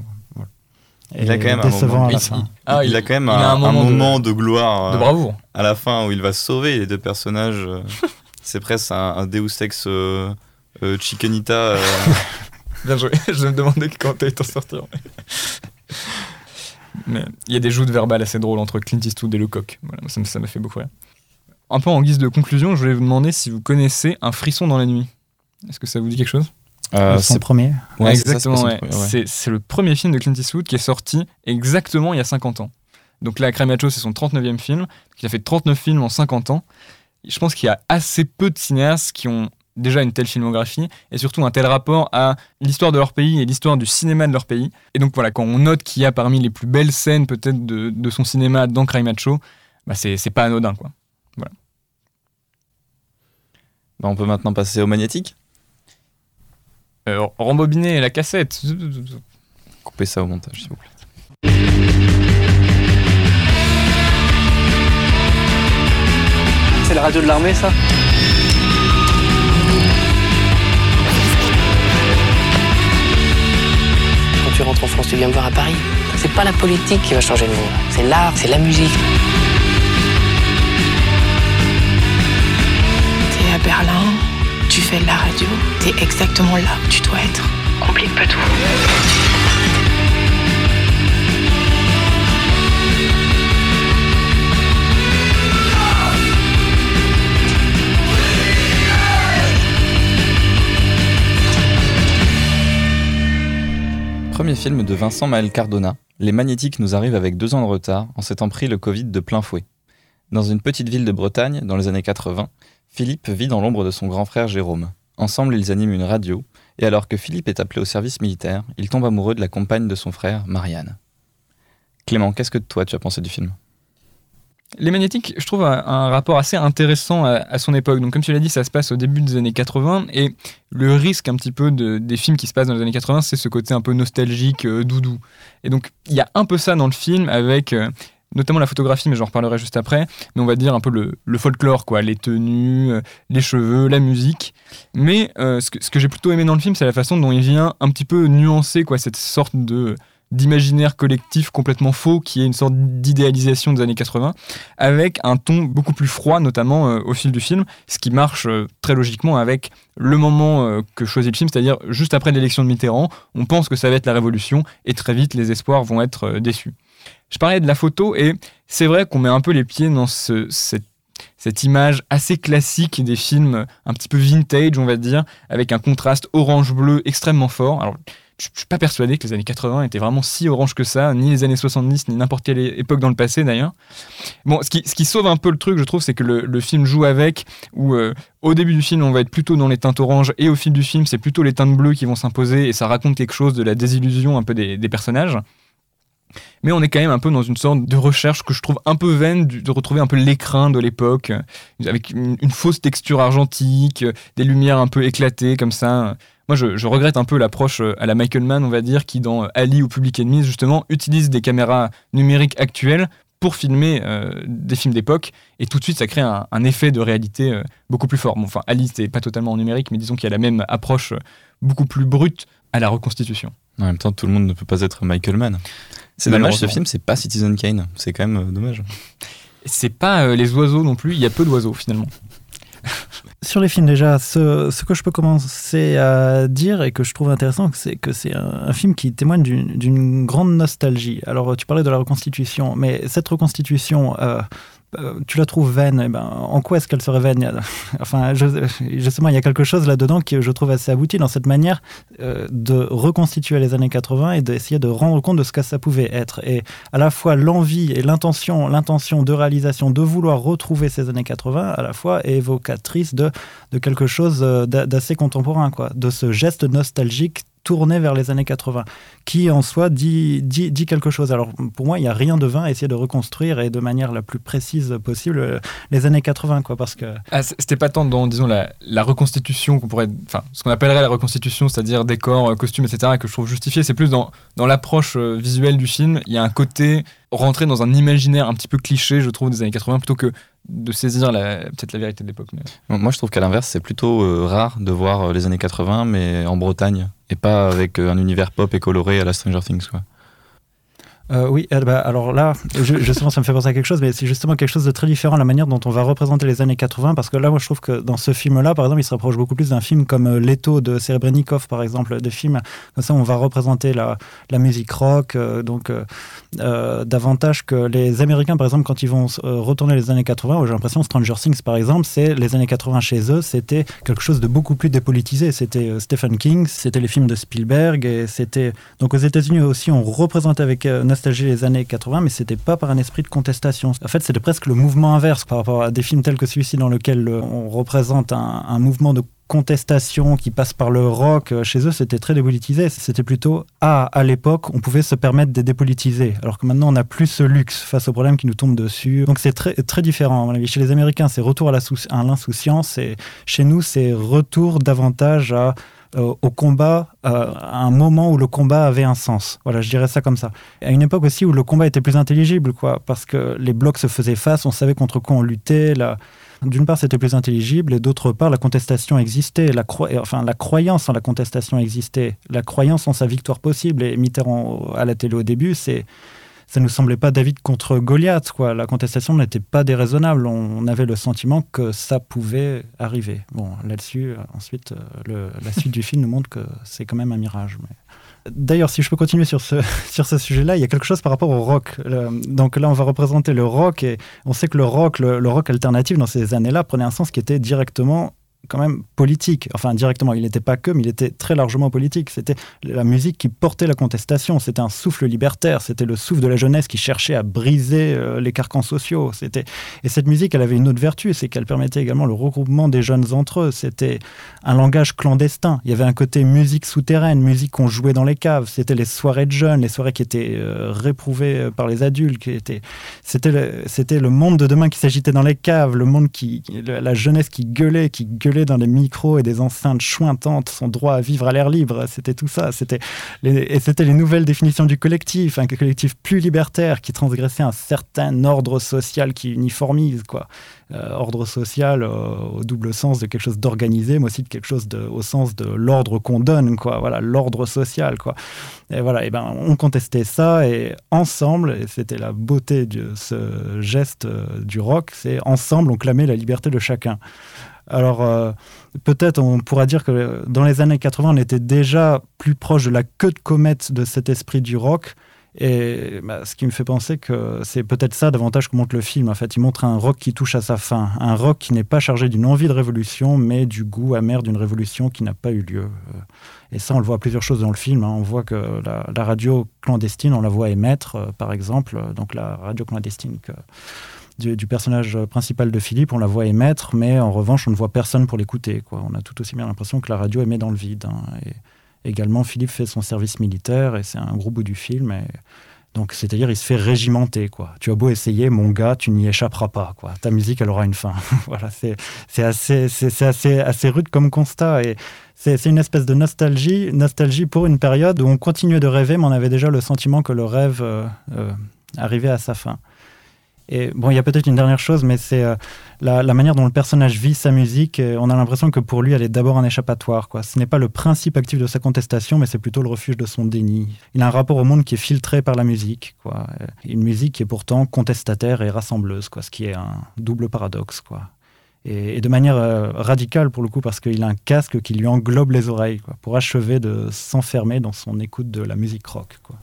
Il a Et quand même un décevant moment- à la Il- fin. il- ah, il, a quand même un, a un moment, de, de, gloire de euh, bravoure. à la fin où il va sauver les deux personnages. euh, *laughs* C'est presque un, un Deus Ex euh, euh, Chickenita. euh, *laughs* Bien joué. je me demandais quand t'allais t'en sortir. Mais il y a des joutes verbales assez drôles entre Clint Eastwood et le coq. Voilà, ça m'a fait beaucoup rire. Un peu en guise de conclusion, je voulais vous demander si vous connaissez Un frisson dans la nuit. Est-ce que ça vous dit quelque chose? Euh, son c'est premier. ouais, Exactement, c'est ouais. ouais. Le premier film de Clint Eastwood qui est sorti exactement il y a 50 ans. Donc là, Cremacho, c'est son 39e film. Il a fait 39 films en 50 ans. Je pense qu'il y a assez peu de cinéastes qui ont déjà une telle filmographie et surtout un tel rapport à l'histoire de leur pays et l'histoire du cinéma de leur pays. Et donc voilà, quand on note qu'il y a parmi les plus belles scènes peut-être de, de son cinéma dans Cry Macho, bah c'est c'est pas anodin quoi. Bah, on peut maintenant passer au magnétique. Euh, rembobiner la cassette. Coupez ça au montage, s'il vous plaît. C'est la radio de l'armée, ça? Quand tu rentres en France, tu viens me voir à Paris. C'est pas la politique qui va changer le monde. C'est l'art, c'est la musique. T'es à Berlin, tu fais de la radio, t'es exactement là où tu dois être. Complique pas tout. Premier film de Vincent Maël Cardona, Les Magnétiques nous arrivent avec deux ans de retard en s'étant pris le Covid de plein fouet. Dans une petite ville de Bretagne, dans les années 80, Philippe vit dans l'ombre de son grand frère Jérôme. Ensemble, ils animent une radio, et alors que Philippe est appelé au service militaire, il tombe amoureux de la compagne de son frère, Marianne. Clément, qu'est-ce que toi tu as pensé du film? Les magnétiques, je trouve un, rapport assez intéressant à, son époque. Donc, comme tu l'as dit, ça se passe au début des années 80. Et le risque un petit peu de- des films qui se passent dans les années 80, c'est ce côté un peu nostalgique, euh, doudou. Et donc, il y a un peu ça dans le film avec. euh, Notamment la photographie, mais j'en reparlerai juste après. Mais on va dire un peu le, folklore, quoi. Les tenues, euh, les cheveux, la musique. Mais euh, ce que, j'ai plutôt aimé dans le film, c'est la façon dont il vient un petit peu nuancer, quoi, cette sorte de d'imaginaire collectif complètement faux qui est une sorte d'idéalisation des années 80 avec un ton beaucoup plus froid notamment euh, au fil du film ce qui marche très logiquement avec le moment que choisit le film c'est-à-dire juste après l'élection de Mitterrand on pense que ça va être la révolution et très vite les espoirs vont être déçus je parlais de la photo et c'est vrai qu'on met un peu les pieds dans ce, cette image assez classique des films un petit peu vintage, on va dire, avec un contraste orange-bleu extrêmement fort. Alors, je je suis pas persuadé que les années 80 étaient vraiment si orange que ça, ni les années 70, ni n'importe quelle époque dans le passé d'ailleurs. Bon, ce qui, sauve un peu le truc, je trouve, c'est que le, film joue avec, où euh, au début du film, on va être plutôt dans les teintes oranges, et au fil du film, c'est plutôt les teintes bleues qui vont s'imposer, et ça raconte quelque chose de la désillusion un peu des personnages. Mais on est quand même un peu dans une sorte de recherche que je trouve un peu vaine de retrouver un peu l'écrin de l'époque, euh, avec une, fausse texture argentique, euh, des lumières un peu éclatées comme ça. Moi, je, regrette un peu l'approche euh, à la Michael Mann, on va dire, qui dans Ali ou Public Enemies, justement, utilise des caméras numériques actuelles pour filmer des films d'époque, et tout de suite, ça crée un, effet de réalité beaucoup plus fort. Bon, enfin, Ali, c'est pas totalement en numérique, mais disons qu'il y a la même approche beaucoup plus brute à la reconstitution. En même temps, tout le monde ne peut pas être Michael Mann. C'est dommage, ce film, c'est pas Citizen Kane. C'est quand même euh, dommage. C'est pas euh, les oiseaux non plus, il y a peu d'oiseaux finalement. *laughs* Sur les films déjà, ce, ce que je peux commencer à dire et que je trouve intéressant, c'est que c'est un, un film qui témoigne d'une grande nostalgie. Alors tu parlais de la reconstitution, mais cette reconstitution, euh, tu la trouves vaine, eh ben, en quoi est-ce qu'elle serait vaine *laughs* Enfin, justement, il y a quelque chose là-dedans que je trouve assez abouti dans cette manière euh, de reconstituer les années 80 et d'essayer de rendre compte de ce que ça pouvait être. Et à la fois l'envie et l'intention, l'intention de réalisation de vouloir retrouver ces années 80, à la fois est évocatrice de, de quelque chose euh, d'assez contemporain, quoi, de ce geste nostalgique tourné vers les années 80, qui en soi dit, dit, dit quelque chose. Alors pour moi, il n'y a rien de vain à essayer de reconstruire et de manière la plus précise possible euh, les années 80, quoi, parce que... Ah, C'était pas tant dans, disons, la, la reconstitution qu'on pourrait... Enfin, ce qu'on appellerait la reconstitution, c'est-à-dire décor, costumes, etc., que je trouve justifié, c'est plus dans, dans l'approche euh, visuelle du film. Il y a un côté rentrer dans un imaginaire un petit peu cliché, je trouve, des années 80, plutôt que de saisir peut-être la vérité de l'époque. Moi, je trouve qu'à l'inverse, c'est plutôt euh, rare de voir les années 80, mais en Bretagne et pas avec euh, un univers pop et coloré à la Stranger Things. Quoi. Euh, oui, ben, alors là, justement, ça me fait penser à quelque chose, mais c'est justement quelque chose de très différent, la manière dont on va représenter les années 80, parce que là, moi, je trouve que dans ce film-là, par exemple, il se rapproche beaucoup plus d'un film comme euh, Leto de Serebrennikov, par exemple, des films comme ça, on va représenter la, la musique rock, euh, donc davantage que les Américains, par exemple, quand ils vont retourner les années 80, j'ai l'impression Stranger Things, par exemple, c'est les années 80 chez eux, c'était quelque chose de beaucoup plus dépolitisé. C'était Stephen King, c'était les films de Spielberg, et c'était donc aux États-Unis aussi, on représentait avec les années 80, mais c'était pas par un esprit de contestation. En fait, c'était presque le mouvement inverse par rapport à des films tels que celui-ci dans lequel on représente un, un mouvement de contestation qui passe par le rock, euh, chez eux, c'était très dépolitisé. C'était plutôt, ah, à l'époque, on pouvait se permettre de dépolitiser. Alors que maintenant, on n'a plus ce luxe face aux problèmes qui nous tombent dessus. Donc c'est très, très différent. Chez les Américains, c'est retour à l'insouciance. Et chez nous, c'est retour davantage à euh, au combat euh, à un moment où le combat avait un sens. Voilà, je dirais ça comme ça. À une époque aussi où le combat était plus intelligible, quoi, parce que les blocs se faisaient face, on savait contre quoi on luttait. D'une part, c'était plus intelligible, et d'autre part, la contestation existait, la, enfin, la croyance en la contestation existait, la croyance en sa victoire possible. Et Mitterrand, à la télé au début, c'est ça nous semblait pas David contre Goliath. Quoi. La contestation n'était pas déraisonnable. On avait le sentiment que ça pouvait arriver. Bon, là-dessus, euh, ensuite, euh, la suite du film nous montre que c'est quand même un mirage. D'ailleurs, si je peux continuer sur ce, *laughs* sur ce sujet-là, il y a quelque chose par rapport au rock. donc là, on va représenter le rock et on sait que le rock, le rock alternatif dans ces années-là prenait un sens qui était directement quand même politique. Enfin, directement, il n'était pas que, mais il était très largement politique. C'était la musique qui portait la contestation. C'était un souffle libertaire. C'était le souffle de la jeunesse qui cherchait à briser euh, les carcans sociaux. C'était et cette musique, elle avait une autre vertu, c'est qu'elle permettait également le regroupement des jeunes entre eux. C'était un langage clandestin. Il y avait un côté musique souterraine, musique qu'on jouait dans les caves. C'était les soirées de jeunes, les soirées qui étaient euh, réprouvées euh, par les adultes. Qui étaient, c'était le, c'était le monde de demain qui s'agitait dans les caves, le monde qui, la jeunesse qui gueulait, qui gueulait dans des micros et des enceintes chointantes, son droit à vivre à l'air libre, c'était tout ça. C'était et c'était les nouvelles définitions du collectif, un collectif plus libertaire qui transgressait un certain ordre social qui uniformise, quoi. Euh, ordre social euh, au double sens de quelque chose d'organisé, mais aussi de quelque chose de, au sens de l'ordre qu'on donne, quoi. Voilà, l'ordre social, quoi. Et voilà, et ben on contestait ça et ensemble, et c'était la beauté de ce geste euh, du rock, c'est ensemble on clamait la liberté de chacun. Alors, euh, peut-être on pourra dire que dans les années 80, on était déjà plus proche de la queue de comète de cet esprit du rock. Et bah, ce qui me fait penser que c'est peut-être ça davantage que montre le film. En fait, il montre un rock qui touche à sa fin. Un rock qui n'est pas chargé d'une envie de révolution, mais du goût amer d'une révolution qui n'a pas eu lieu. Euh, et ça, on le voit à plusieurs choses dans le film. Hein. On voit que la, radio clandestine, on la voit émettre, euh, par exemple. Donc la radio clandestine que du, personnage principal de Philippe, on la voit émettre, mais en revanche, on ne voit personne pour l'écouter. On a tout aussi bien l'impression que la radio émet dans le vide. Hein. Et également, Philippe fait son service militaire, et c'est un gros bout du film. Donc, c'est-à-dire, il se fait régimenter, quoi. Tu as beau essayer, mon gars, tu n'y échapperas pas, quoi. Ta musique, elle aura une fin. *laughs* voilà, c'est assez, rude comme constat. Et c'est une espèce de nostalgie, nostalgie pour une période où on continuait de rêver, mais on avait déjà le sentiment que le rêve euh, euh, arrivait à sa fin. Et bon, il y a peut-être une dernière chose, mais c'est euh, la, manière dont le personnage vit sa musique. on a l'impression que pour lui, elle est d'abord un échappatoire. Quoi. Ce n'est pas le principe actif de sa contestation, mais c'est plutôt le refuge de son déni. Il a un rapport au monde qui est filtré par la musique. Quoi. Une musique qui est pourtant contestataire et rassembleuse, quoi, ce qui est un double paradoxe. Quoi. Et, de manière euh, radicale pour le coup, parce qu'il a un casque qui lui englobe les oreilles, pour achever de s'enfermer dans son écoute de la musique rock. Quoi.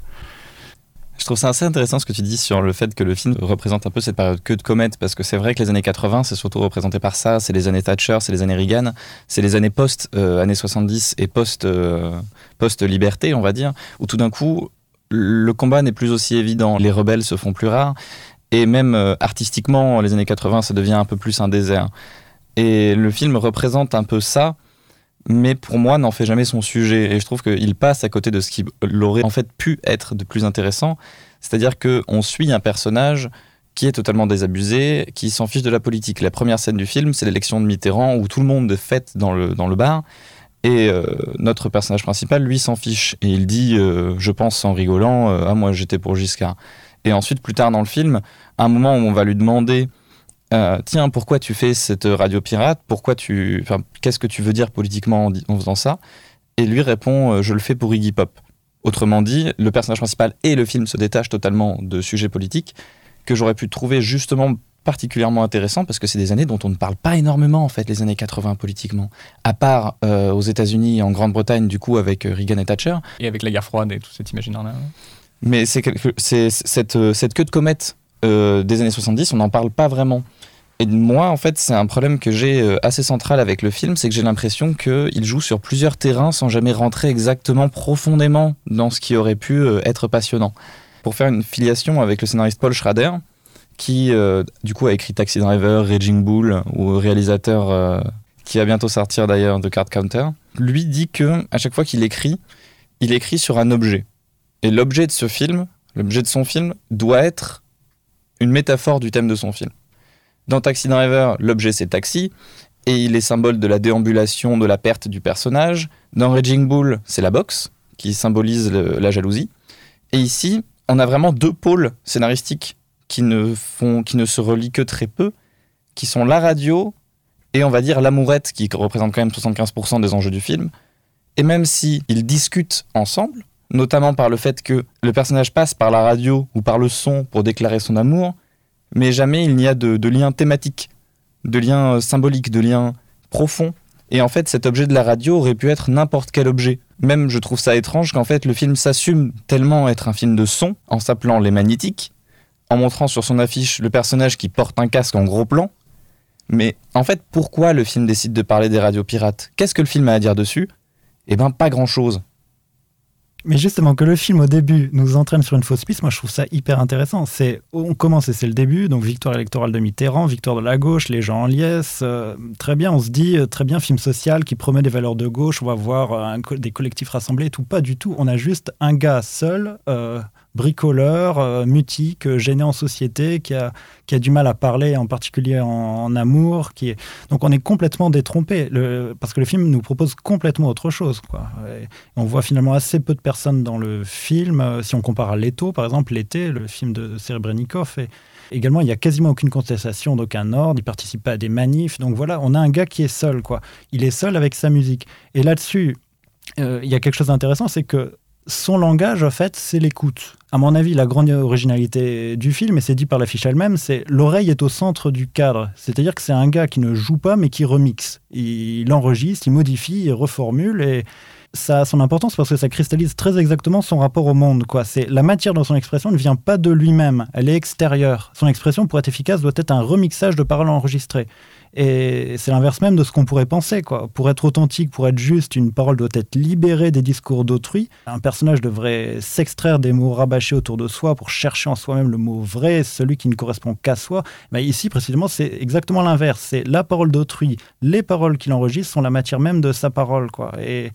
Je trouve ça assez intéressant ce que tu dis sur le fait que le film représente un peu cette période que de comète, parce que c'est vrai que les années 80, c'est surtout représenté par ça, c'est les années Thatcher, c'est les années Reagan, c'est les années post euh, années 70 et post euh, on va dire, où tout d'un coup le combat n'est plus aussi évident, les rebelles se font plus rares, et même euh, artistiquement, les années 80, ça devient un peu plus un désert. Et le film représente un peu ça, mais pour moi n'en fait jamais son sujet. Et je trouve qu'il passe à côté de ce qui l'aurait en fait pu être de plus intéressant. C'est-à-dire qu'on suit un personnage qui est totalement désabusé, qui s'en fiche de la politique. La première scène du film, c'est l'élection de Mitterrand, où tout le monde fête dans le, dans le bar. Et euh, notre personnage principal, lui, s'en fiche. Et il dit, euh, je pense en rigolant, euh, ah moi j'étais pour Giscard. Et ensuite, plus tard dans le film, un moment où on va lui demander euh, tiens, pourquoi tu fais cette radio pirate? Pourquoi tu, enfin, qu'est-ce que tu veux dire politiquement en, en faisant ça? Et lui répond, euh, je le fais pour Iggy Pop. Autrement dit, le personnage principal et le film se détachent totalement de sujets politiques que j'aurais pu trouver justement particulièrement intéressant parce que c'est des années dont on ne parle pas énormément en fait les années 80 politiquement. À part euh, aux États-Unis et en Grande-Bretagne du coup avec Reagan et Thatcher. Et avec la guerre froide et tout cet imaginaire là mais c'est c'est cette, cette queue de comète euh, des années 70 on n'en parle pas vraiment et moi, en fait, c'est un problème que j'ai euh, assez central avec le film, c'est que j'ai l'impression qu'il joue sur plusieurs terrains sans jamais rentrer exactement profondément dans ce qui aurait pu euh, être passionnant. Pour faire une filiation avec le scénariste Paul Schrader, qui euh, du coup a écrit Taxi Driver, Raging Bull, ou réalisateur qui va bientôt sortir d'ailleurs de Card Counter, lui dit que à chaque fois qu'il écrit, il écrit sur un objet. Et l'objet de ce film, l'objet de son film, doit être une métaphore du thème de son film. Dans Taxi Driver, l'objet c'est taxi, et il est symbole de la déambulation, de la perte du personnage. Dans Raging Bull, c'est la boxe, qui symbolise la jalousie. Et ici, on a vraiment deux pôles scénaristiques qui ne, font, qui ne se relient que très peu, qui sont la radio et on va dire l'amourette, qui représente quand même 75% des enjeux du film. Et même si ils discutent ensemble, notamment par le fait que le personnage passe par la radio ou par le son pour déclarer son amour, mais jamais il n'y a de, lien thématique, de lien euh, symbolique, de lien profond. Et en fait, cet objet de la radio aurait pu être n'importe quel objet. Même, je trouve ça étrange qu'en fait, le film s'assume tellement être un film de son, en s'appelant Les Magnétiques, en montrant sur son affiche le personnage qui porte un casque en gros plan. Mais en fait, pourquoi le film décide de parler des radios pirates? Qu'est-ce que le film a à dire dessus? Eh ben, pas grand-chose. Mais justement, que le film au début nous entraîne sur une fausse piste, moi je trouve ça hyper intéressant. C'est, on commence et c'est le début, donc victoire électorale de Mitterrand, victoire de la gauche, les gens en liesse. Euh, très bien, on se dit, euh, très bien, film social qui promet des valeurs de gauche, on va voir euh, des collectifs rassemblés et tout. Pas du tout. On a juste un gars seul. Euh, bricoleur, euh, mutique, euh, gêné en société, qui a, qui a du mal à parler, en particulier en, amour. Donc on est complètement détrompé, parce que le film nous propose complètement autre chose. On voit finalement assez peu de personnes dans le film. Euh, Si on compare à Leto, par exemple, L'été, le film de Serebrennikov, et également il n'y a quasiment aucune contestation d'aucun ordre, il participe pas à des manifs. Donc voilà, on a un gars qui est seul. Il est seul avec sa musique. Et là-dessus, euh, il y a quelque chose d'intéressant, c'est que son langage, en fait, c'est l'écoute. À mon avis, la grande originalité du film, et c'est dit par l'affiche elle-même, c'est l'oreille est au centre du cadre. C'est-à-dire que c'est un gars qui ne joue pas, mais qui remixe. Il enregistre, il modifie, il reformule, et ça a son importance parce que ça cristallise très exactement son rapport au monde. C'est la matière dans son expression ne vient pas de lui-même, elle est extérieure. Son expression, pour être efficace, doit être un remixage de paroles enregistrées. Et c'est l'inverse même de ce qu'on pourrait penser. Quoi. Pour être authentique, pour être juste, une parole doit être libérée des discours d'autrui. Un personnage devrait s'extraire des mots rabâchés autour de soi pour chercher en soi-même le mot vrai, celui qui ne correspond qu'à soi. Mais ici, précisément, c'est exactement l'inverse. C'est la parole d'autrui. Les paroles qu'il enregistre sont la matière même de sa parole. Quoi. Et,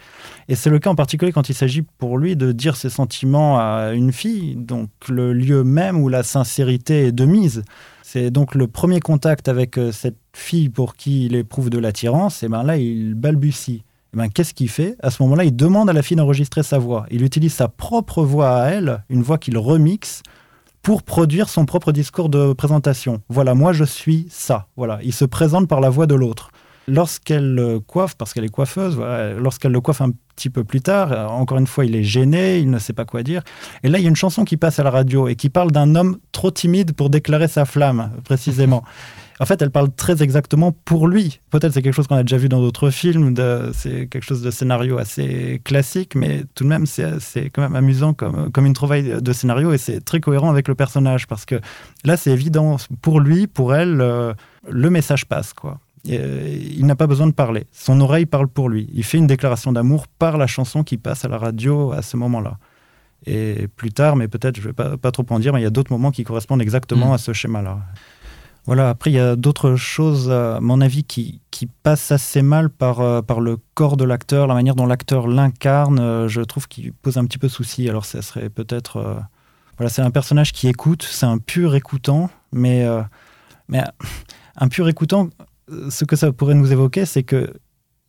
et c'est le cas en particulier quand il s'agit pour lui de dire ses sentiments à une fille, donc le lieu même où la sincérité est de mise. C'est donc le premier contact avec euh, cette fille pour qui il éprouve de l'attirance, et ben là, il balbutie. Et ben, qu'est-ce qu'il fait? À ce moment-là, il demande à la fille d'enregistrer sa voix. Il utilise sa propre voix à elle, une voix qu'il remixe, pour produire son propre discours de présentation. Voilà, moi je suis ça. Voilà, il se présente par la voix de l'autre. Lorsqu'elle le coiffe, parce qu'elle est coiffeuse, voilà, lorsqu'elle le coiffe un petit peu plus tard, euh, encore une fois, il est gêné, il ne sait pas quoi dire. Et là, il y a une chanson qui passe à la radio et qui parle d'un homme trop timide pour déclarer sa flamme, précisément. *laughs* En fait, elle parle très exactement pour lui. Peut-être c'est quelque chose qu'on a déjà vu dans d'autres films, c'est quelque chose de scénario assez classique, mais tout de même, c'est quand même amusant comme, comme une trouvaille de scénario et c'est très cohérent avec le personnage parce que là, c'est évident. Pour lui, pour elle, euh, le message passe, quoi. Euh, il n'a pas besoin de parler. Son oreille parle pour lui. Il fait une déclaration d'amour par la chanson qui passe à la radio à ce moment-là. Et plus tard, mais peut-être je ne vais pas, pas, trop en dire, mais il y a d'autres moments qui correspondent exactement mm. à ce schéma-là. Voilà, après, il y a d'autres choses, à mon avis, qui, qui passent assez mal par, euh, par le corps de l'acteur, la manière dont l'acteur l'incarne, euh, je trouve qu'il pose un petit peu souci. Alors, ça serait peut-être. Euh, voilà, c'est un personnage qui écoute, c'est un pur écoutant, mais, mais *laughs* un pur écoutant, ce que ça pourrait nous évoquer, c'est que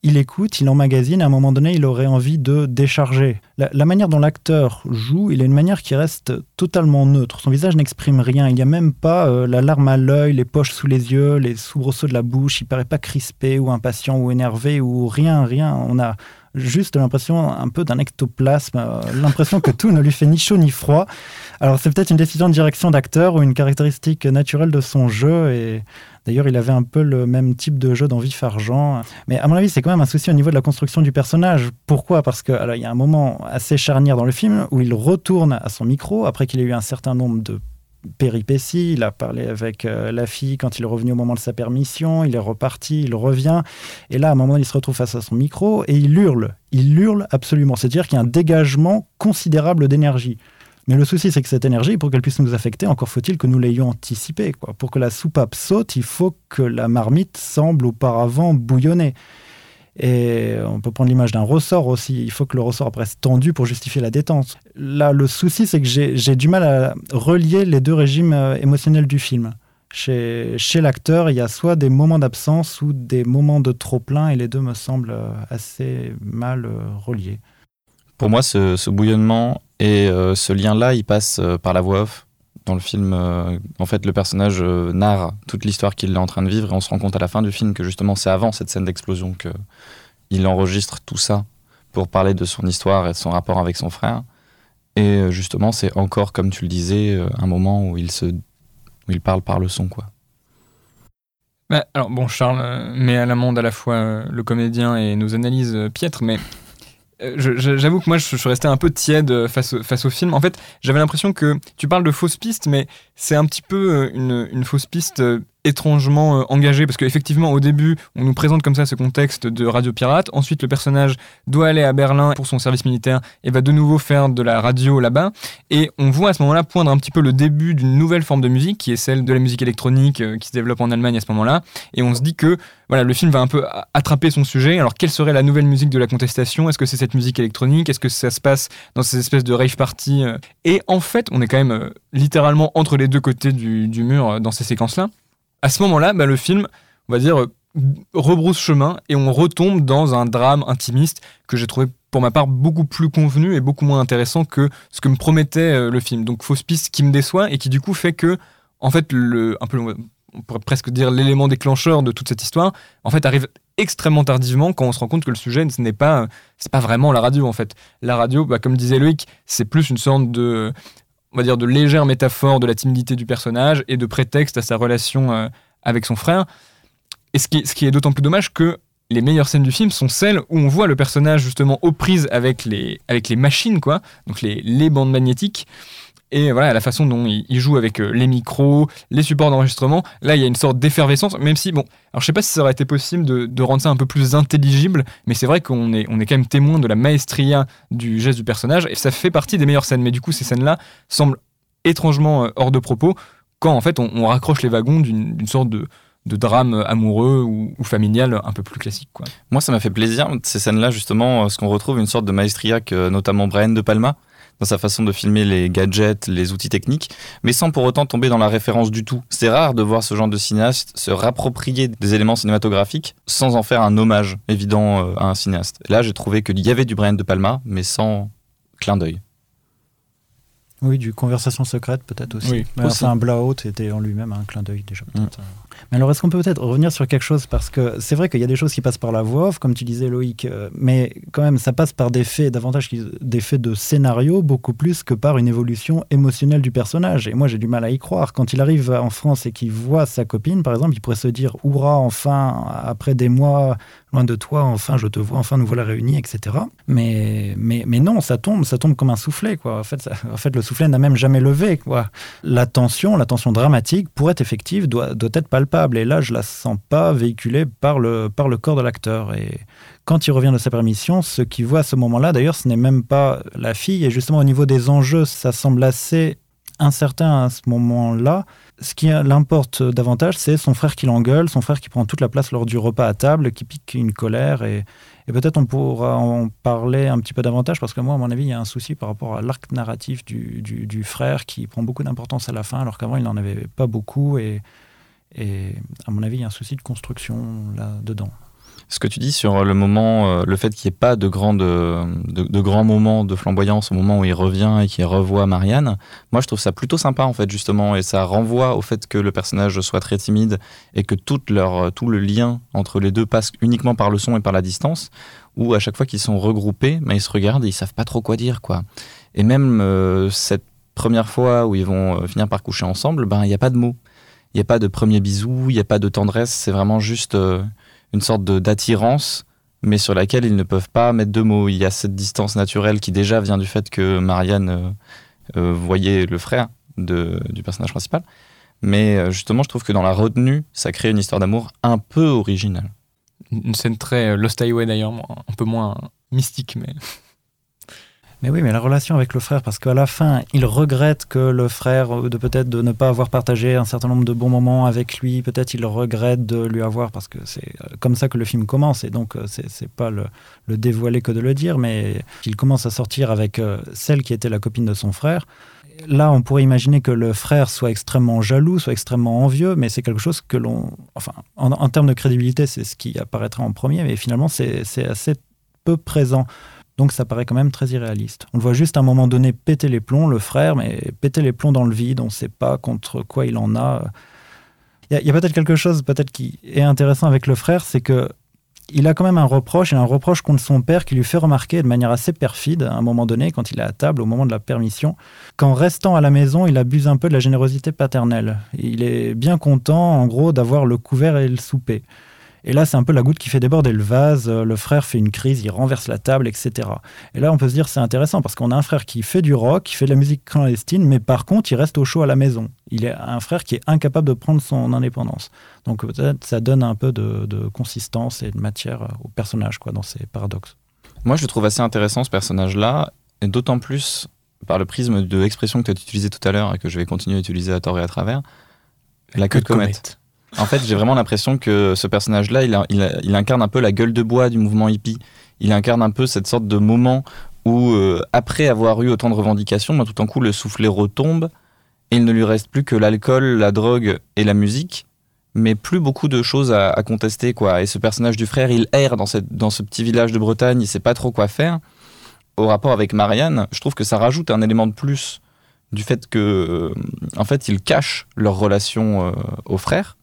il écoute, il emmagasine, à un moment donné, il aurait envie de décharger. La, manière dont l'acteur joue, il a une manière qui reste totalement neutre. Son visage n'exprime rien. Il n'y a même pas euh, la larme à l'œil, les poches sous les yeux, les soubresauts de la bouche. Il paraît pas crispé ou impatient ou énervé ou rien, rien. On a juste l'impression un peu d'un ectoplasme, euh, l'impression que tout ne lui fait ni chaud ni froid. Alors c'est peut-être une décision de direction d'acteur ou une caractéristique naturelle de son jeu et D'ailleurs, il avait un peu le même type de jeu dans Vif Argent. Mais à mon avis, c'est quand même un souci au niveau de la construction du personnage. Pourquoi? Parce qu'il y a un moment assez charnière dans le film où il retourne à son micro après qu'il ait eu un certain nombre de péripéties. Il a parlé avec euh, la fille quand il est revenu au moment de sa permission. Il est reparti, il revient. Et là, à un moment, il se retrouve face à son micro et il hurle. Il hurle absolument. C'est-à-dire qu'il y a un dégagement considérable d'énergie. Mais le souci, c'est que cette énergie, pour qu'elle puisse nous affecter, encore faut-il que nous l'ayons anticipée. Quoi. Pour que la soupape saute, il faut que la marmite semble auparavant bouillonner. Et on peut prendre l'image d'un ressort aussi. Il faut que le ressort reste tendu pour justifier la détente. Là, le souci, c'est que j'ai du mal à relier les deux régimes euh, émotionnels du film. Chez, chez l'acteur, il y a soit des moments d'absence ou des moments de trop-plein, et les deux me semblent euh, assez mal euh, reliés. Pour moi, ce, bouillonnement et euh, ce lien-là, il passe euh, par la voix off. Dans le film, euh, en fait, le personnage narre toute l'histoire qu'il est en train de vivre et on se rend compte à la fin du film que justement c'est avant cette scène d'explosion qu'il enregistre tout ça pour parler de son histoire et de son rapport avec son frère. Et justement, c'est encore, comme tu le disais, un moment où il, se, où il parle par le son, quoi. Bah, alors bon, Charles met à l'amende à la fois le comédien et nos analyses piètres, mais j'avoue que moi, je, suis resté un peu tiède face, face au film. En fait, j'avais l'impression que tu parles de fausses pistes, mais c'est un petit peu euh, une, fausse piste euh, étrangement euh, engagé parce qu'effectivement au début on nous présente comme ça ce contexte de radio pirate. Ensuite le personnage doit aller à Berlin pour son service militaire et va de nouveau faire de la radio là-bas. Et on voit à ce moment-là poindre un petit peu le début d'une nouvelle forme de musique qui est celle de la musique électronique euh, qui se développe en Allemagne à ce moment-là. Et on se dit que voilà le film va un peu attraper son sujet. Alors quelle serait la nouvelle musique de la contestation? Est-ce que c'est cette musique électronique? Est-ce que ça se passe dans ces espèces de rave party euh? et en fait on est quand même littéralement entre les deux côtés du, mur dans ces séquences là à ce moment-là, bah, le film, on va dire, euh, rebrousse chemin et on retombe dans un drame intimiste que j'ai trouvé pour ma part beaucoup plus convenu et beaucoup moins intéressant que ce que me promettait euh, le film. Donc fausse piste qui me déçoit et qui du coup fait que en fait le un peu on pourrait presque dire l'élément déclencheur de toute cette histoire en fait arrive extrêmement tardivement quand on se rend compte que le sujet ce n'est pas c'est pas vraiment la radio en fait. La radio bah, comme disait Loïc, c'est plus une sorte de on va dire, de légères métaphores de la timidité du personnage et de prétexte à sa relation euh, avec son frère. Et ce qui, ce qui est d'autant plus dommage que les meilleures scènes du film sont celles où on voit le personnage justement aux prises avec les, avec les machines, quoi, donc les, les bandes magnétiques, et voilà la façon dont il, joue avec euh, les micros, les supports d'enregistrement. Là, il y a une sorte d'effervescence, même si, bon, alors je sais pas si ça aurait été possible de, rendre ça un peu plus intelligible, mais c'est vrai qu'on est, quand même témoin de la maestria du geste du personnage, et ça fait partie des meilleures scènes. Mais du coup, ces scènes-là semblent étrangement euh, hors de propos quand en fait on, raccroche les wagons d'une sorte de, drame amoureux ou, familial un peu plus classique. Moi, ça m'a fait plaisir, ces scènes-là, justement, ce qu'on retrouve une sorte de maestria que notamment Brian De Palma dans sa façon de filmer les gadgets, les outils techniques, mais sans pour autant tomber dans la référence du tout. C'est rare de voir ce genre de cinéaste se rapproprier des éléments cinématographiques sans en faire un hommage évident euh, à un cinéaste. Là, j'ai trouvé qu'il y avait du Brian De Palma, mais sans clin d'œil. Oui, du conversation secrète peut-être aussi. Oui, enfin, un Blowout était en lui-même un clin d'œil déjà. Mm. Mais alors, est-ce qu'on peut peut-être revenir sur quelque chose? Parce que c'est vrai qu'il y a des choses qui passent par la voix off, comme tu disais, Loïc, euh, mais quand même, ça passe par des faits, davantage des faits de scénario, beaucoup plus que par une évolution émotionnelle du personnage. Et moi, j'ai du mal à y croire. Quand il arrive en France et qu'il voit sa copine, par exemple, il pourrait se dire Hurrah, enfin, après des mois loin de toi, enfin, je te vois, enfin, nous voilà réunis, etc. Mais, mais, mais non, ça tombe, ça tombe comme un soufflet, quoi. En fait, en fait le soufflet n'a même jamais levé, quoi. La tension, la tension dramatique, pour être effective, doit, doit être palpable. Et là, je la sens pas véhiculée par le, par le corps de l'acteur. Et quand il revient de sa permission, ce qu'il voit à ce moment-là, d'ailleurs, ce n'est même pas la fille. Et justement, au niveau des enjeux, ça semble assez incertain à ce moment-là. Ce qui l'importe davantage, c'est son frère qui l'engueule, son frère qui prend toute la place lors du repas à table, qui pique une colère. Et, peut-être on pourra en parler un petit peu davantage, parce que moi, à mon avis, il y a un souci par rapport à l'arc narratif du, frère qui prend beaucoup d'importance à la fin, alors qu'avant, il n'en avait pas beaucoup. Et, et à mon avis, il y a un souci de construction là-dedans. Ce que tu dis sur le moment, euh, le fait qu'il n'y ait pas de, grands de, de, grands moments de flamboyance au moment où il revient et qu'il revoit Marianne, moi je trouve ça plutôt sympa en fait justement et ça renvoie au fait que le personnage soit très timide et que tout, leur, tout le lien entre les deux passe uniquement par le son et par la distance, où à chaque fois qu'ils sont regroupés, ils se regardent et ils savent pas trop quoi dire quoi. Et même euh, cette première fois où ils vont euh, finir par coucher ensemble, ben il n'y a pas de mots. Il n'y a pas de premier bisou, il n'y a pas de tendresse, c'est vraiment juste une sorte d'attirance, mais sur laquelle ils ne peuvent pas mettre de mots. Il y a cette distance naturelle qui déjà vient du fait que Marianne euh, euh, voyait le frère de, du personnage principal. Mais euh, justement, je trouve que dans la retenue, ça crée une histoire d'amour un peu originale. Une scène très Lost Highway d'ailleurs, un peu moins mystique, mais mais oui, mais la relation avec le frère, parce qu'à la fin, il regrette que le frère, de peut-être de ne pas avoir partagé un certain nombre de bons moments avec lui, peut-être il regrette de lui avoir, parce que c'est euh, comme ça que le film commence, et donc euh, c'est pas le, dévoiler que de le dire, mais il commence à sortir avec euh, celle qui était la copine de son frère. Là, on pourrait imaginer que le frère soit extrêmement jaloux, soit extrêmement envieux, mais c'est quelque chose que l'on. Enfin, en, en termes de crédibilité, c'est ce qui apparaîtra en premier, mais finalement, c'est assez peu présent. Donc ça paraît quand même très irréaliste. On le voit juste à un moment donné péter les plombs, le frère, mais péter les plombs dans le vide, on ne sait pas contre quoi il en a. Il y a, peut-être quelque chose peut-être qui est intéressant avec le frère, c'est que il a quand même un reproche, et un reproche contre son père qui lui fait remarquer de manière assez perfide, à un moment donné, quand il est à table, au moment de la permission, qu'en restant à la maison, il abuse un peu de la générosité paternelle. Il est bien content, en gros, d'avoir le couvert et le souper. Et là, c'est un peu la goutte qui fait déborder le vase. Euh, le frère fait une crise, il renverse la table, etc. Et là, on peut se dire c'est intéressant parce qu'on a un frère qui fait du rock, qui fait de la musique clandestine, mais par contre, il reste au chaud à la maison. Il est un frère qui est incapable de prendre son indépendance. Donc peut-être ça donne un peu de, consistance et de matière au personnage, quoi, dans ces paradoxes. Moi, je le trouve assez intéressant ce personnage-là, et d'autant plus par le prisme de l'expression que tu as utilisée tout à l'heure et que je vais continuer à utiliser à tort et à travers, la queue de comète. En fait, j'ai vraiment l'impression que ce personnage-là, il, incarne un peu la gueule de bois du mouvement hippie. Il incarne un peu cette sorte de moment où, euh, après avoir eu autant de revendications, ben, tout en coup, le soufflet retombe et il ne lui reste plus que l'alcool, la drogue et la musique, mais plus beaucoup de choses à, contester. Et ce personnage du frère, il erre dans, ce petit village de Bretagne, il sait pas trop quoi faire. Au rapport avec Marianne, je trouve que ça rajoute un élément de plus du fait que, euh, en fait, ils cachent leur relation euh, au frère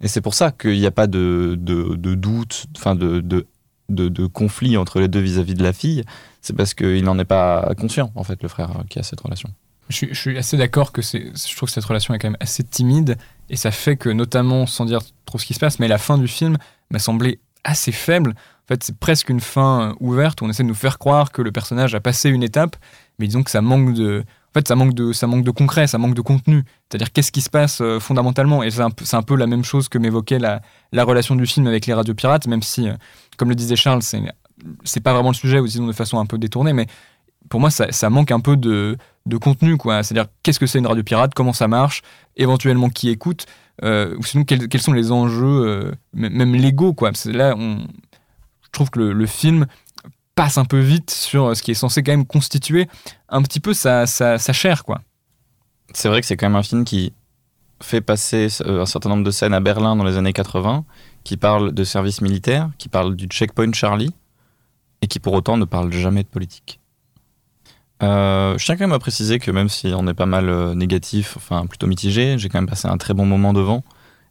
et c'est pour ça qu'il n'y a pas de, de, doute, enfin de, de, de, conflit entre les deux vis-à-vis de la fille. C'est parce qu'il n'en est pas conscient, en fait, le frère qui a cette relation. Je, suis assez d'accord que c'est, je trouve que cette relation est quand même assez timide et ça fait que, notamment, sans dire trop ce qui se passe, mais la fin du film m'a semblé assez faible. En fait, c'est presque une fin ouverte où on essaie de nous faire croire que le personnage a passé une étape, mais disons que ça manque de, en fait, ça manque de, ça manque de concret, ça manque de contenu. C'est-à-dire qu'est-ce qui se passe euh, fondamentalement? Et c'est un, un, peu la même chose que m'évoquait la, la, relation du film avec les radios pirates, même si, euh, comme le disait Charles, c'est, c'est pas vraiment le sujet, ou sinon de façon un peu détournée, mais pour moi, ça, ça manque un peu de, de contenu. quoi. C'est-à-dire qu'est-ce que c'est une radio pirate, comment ça marche, éventuellement qui écoute, euh, ou sinon quels, quels, sont les enjeux, même légaux. Quoi? là, on, je trouve que le, le film passe un peu vite sur ce qui est censé quand même constituer un petit peu sa, sa, chair, quoi. C'est vrai que c'est quand même un film qui fait passer euh, un certain nombre de scènes à Berlin dans les années 80, qui parle de service militaire, qui parle du checkpoint Charlie, et qui pour autant ne parle jamais de politique. Euh, je tiens quand même à préciser que même si on est pas mal euh, négatif, enfin plutôt mitigé, j'ai quand même passé un très bon moment devant,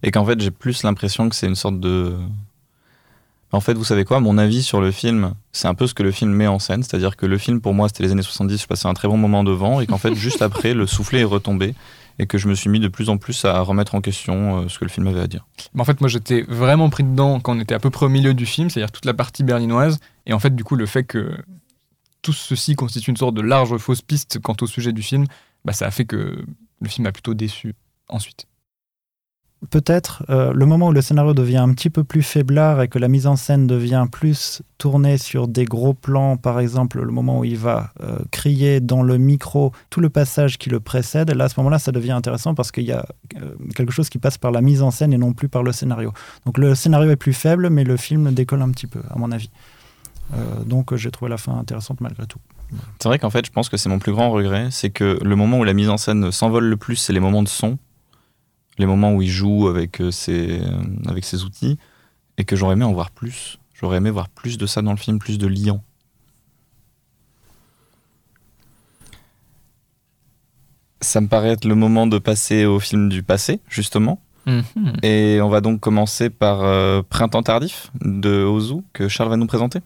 Et qu'en fait, j'ai plus l'impression que c'est une sorte de. En fait, vous savez quoi? Mon avis sur le film, c'est un peu ce que le film met en scène. C'est-à-dire que le film, pour moi, c'était les années 70, je passais un très bon moment devant, et qu'en fait, *laughs* juste après, le soufflet est retombé, et que je me suis mis de plus en plus à remettre en question euh, ce que le film avait à dire. Mais en fait, moi, j'étais vraiment pris dedans quand on était à peu près au milieu du film, c'est-à-dire toute la partie berlinoise. Et en fait, du coup, le fait que tout ceci constitue une sorte de large fausse piste quant au sujet du film, bah, ça a fait que le film m'a plutôt déçu ensuite. Peut-être euh, le moment où le scénario devient un petit peu plus faiblard et que la mise en scène devient plus tournée sur des gros plans, par exemple le moment où il va euh, crier dans le micro tout le passage qui le précède, là à ce moment-là ça devient intéressant parce qu'il y a euh, quelque chose qui passe par la mise en scène et non plus par le scénario. Donc le scénario est plus faible mais le film décolle un petit peu à mon avis. donc j'ai trouvé la fin intéressante malgré tout. C'est vrai qu'en fait je pense que c'est mon plus grand regret, c'est que le moment où la mise en scène s'envole le plus c'est les moments de son les moments où il joue avec euh, ses, euh, avec ses outils, et que j'aurais aimé en voir plus. J'aurais aimé voir plus de ça dans le film, plus de liant. Ça me paraît être le moment de passer au film du passé, justement. Mhm. Et on va donc commencer par euh, Printemps tardif de Ozu, que Charles va nous présenter.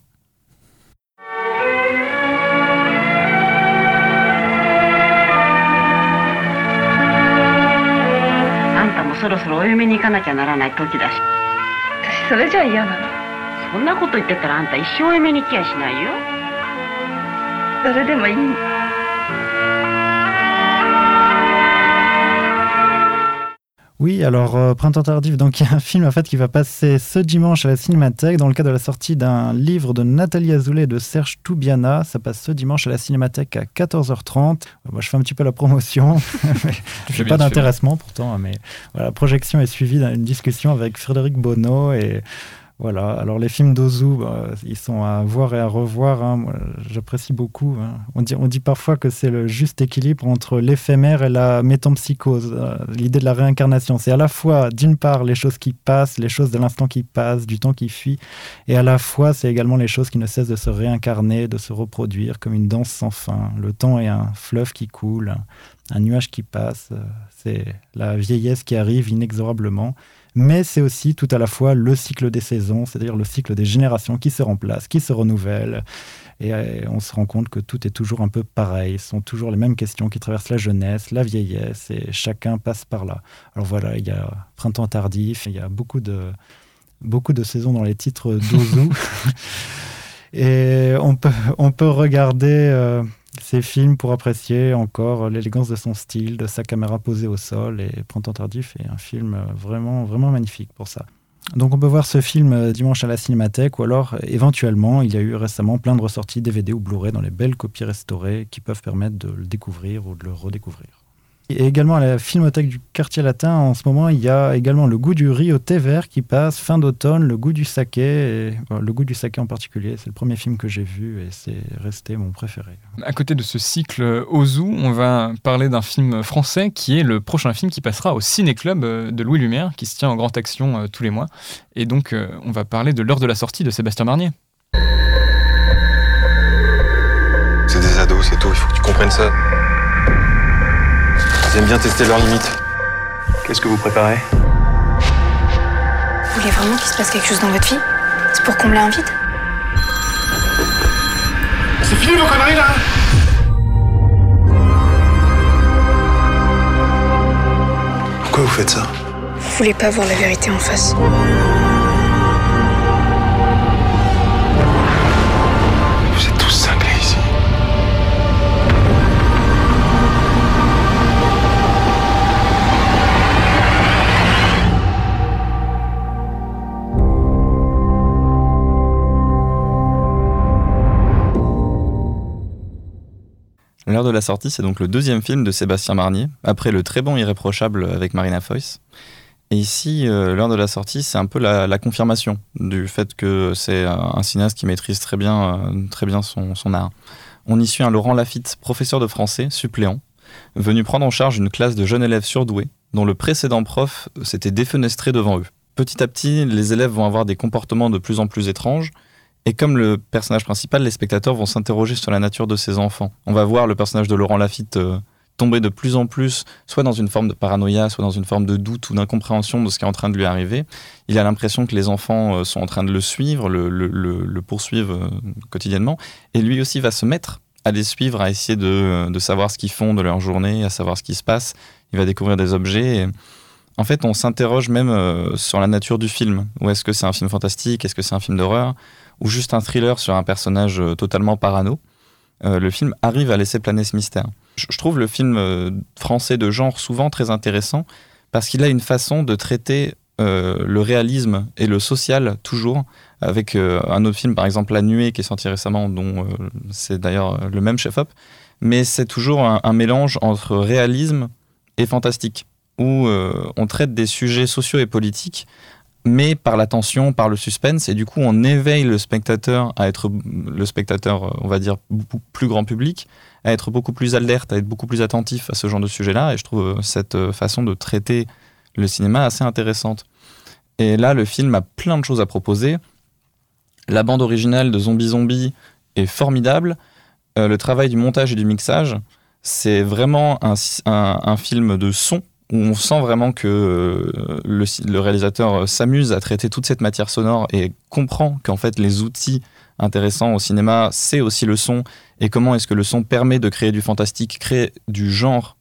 そろそろお嫁に行かなきゃならない時だし。私それじゃ嫌なの。そんなこと言ってたらあんた一生お嫁に行きやしないよ。それでもいい Oui, alors euh, Printemps tardif, donc il y a un film en fait qui va passer ce dimanche à la Cinémathèque dans le cadre de la sortie d'un livre de Nathalie Azoulay et de Serge Toubiana. Ça passe ce dimanche à la Cinémathèque à 14h30. Moi, je fais un petit peu la promotion. *laughs* je n'ai pas d'intéressement pourtant, mais voilà, la projection est suivie d'une discussion avec Frédéric Bonneau et voilà, alors les films d'Ozu, bah, ils sont à voir et à revoir. Hein. J'apprécie beaucoup. Hein. On, dit, on dit parfois que c'est le juste équilibre entre l'éphémère et la métampsychose, euh, l'idée de la réincarnation. C'est à la fois, d'une part, les choses qui passent, les choses de l'instant qui passe, du temps qui fuit, et à la fois, c'est également les choses qui ne cessent de se réincarner, de se reproduire comme une danse sans fin. Le temps est un fleuve qui coule, un nuage qui passe. Euh, c'est la vieillesse qui arrive inexorablement mais c'est aussi tout à la fois le cycle des saisons, c'est-à-dire le cycle des générations qui se remplacent, qui se renouvellent. Et euh, on se rend compte que tout est toujours un peu pareil. Ce sont toujours les mêmes questions qui traversent la jeunesse, la vieillesse, et chacun passe par là. Alors voilà, il y a printemps tardif, il y a beaucoup de, beaucoup de saisons dans les titres d'Ozu. *laughs* et on peut, on peut regarder euh, ces films pour apprécier encore l'élégance de son style, de sa caméra posée au sol. Et Printemps tardif est un film vraiment, vraiment magnifique pour ça. Donc on peut voir ce film euh, dimanche à la Cinémathèque ou alors éventuellement il y a eu récemment plein de ressorties DVD ou Blu-ray dans les belles copies restaurées qui peuvent permettre de le découvrir ou de le redécouvrir. Et également à la Filmothèque du Quartier Latin, en ce moment, il y a également le goût du riz au thé vert qui passe fin d'automne, le goût du saké, le goût du saké en particulier. C'est le premier film que j'ai vu et c'est resté mon préféré. À côté de ce cycle Ozu, on va parler d'un film français qui est le prochain film qui passera au Ciné Club euh, de Louis Lumière, qui se tient en grande action euh, tous les mois. Et donc, euh, on va parler de l'heure de la sortie de Sébastien Marnier. C'est des ados, c'est tout, il faut que tu comprennes ça. Ils aiment bien tester leurs limites. Qu'est-ce que vous préparez Vous voulez vraiment qu'il se passe quelque chose dans votre vie C'est pour combler un vide C'est fini vos conneries là Pourquoi vous faites ça Vous voulez pas voir la vérité en face L'heure de la sortie, c'est donc le deuxième film de Sébastien Marnier, après le très bon Irréprochable avec Marina Foïs. Et ici, euh, l'heure de la sortie, c'est un peu la, confirmation du fait que c'est un cinéaste qui maîtrise très bien, euh, très bien son, son art. On y suit un Laurent Lafitte, professeur de français, suppléant, venu prendre en charge une classe de jeunes élèves surdoués, dont le précédent prof s'était défenestré devant eux. Petit à petit, les élèves vont avoir des comportements de plus en plus étranges, et comme le personnage principal, les spectateurs vont s'interroger sur la nature de ces enfants. On va voir le personnage de Laurent Lafitte euh, tomber de plus en plus soit dans une forme de paranoïa, soit dans une forme de doute ou d'incompréhension de ce qui est en train de lui arriver. Il a l'impression que les enfants euh, sont en train de le suivre, le, le, le, euh, quotidiennement, et lui aussi va se mettre à les suivre, à essayer de, savoir ce qu'ils font de leur journée, à savoir ce qui se passe. Il va découvrir des objets. Et en fait, on s'interroge même sur la nature du film. Ou est-ce que c'est un film fantastique? Est-ce que c'est un film d'horreur? Ou juste un thriller sur un personnage totalement parano Le film arrive à laisser planer ce mystère. Je trouve le film euh, français de genre souvent très intéressant parce qu'il a une façon de traiter euh, le réalisme et le social toujours avec euh, un autre film par exemple La Nuée qui est sorti récemment dont c'est d'ailleurs le même chef-op. Mais c'est toujours un, mélange entre réalisme et fantastique où on traite des sujets sociaux et politiques mais par la tension, par le suspense, et du coup on éveille le spectateur à être le spectateur, on va dire, plus grand public, à être beaucoup plus alerte, à être beaucoup plus attentif à ce genre de sujet-là. Et je trouve euh, cette euh, façon de traiter le cinéma assez intéressante. Et là, le film a plein de choses à proposer. La bande originale de Zombie Zombie est formidable. Euh, le travail du montage et du mixage, c'est vraiment un, film de son on sent vraiment que le, le réalisateur s'amuse à traiter toute cette matière sonore et comprend qu'en fait les outils intéressants au cinéma, c'est aussi le son et comment est-ce que le son permet de créer du fantastique, créer du genre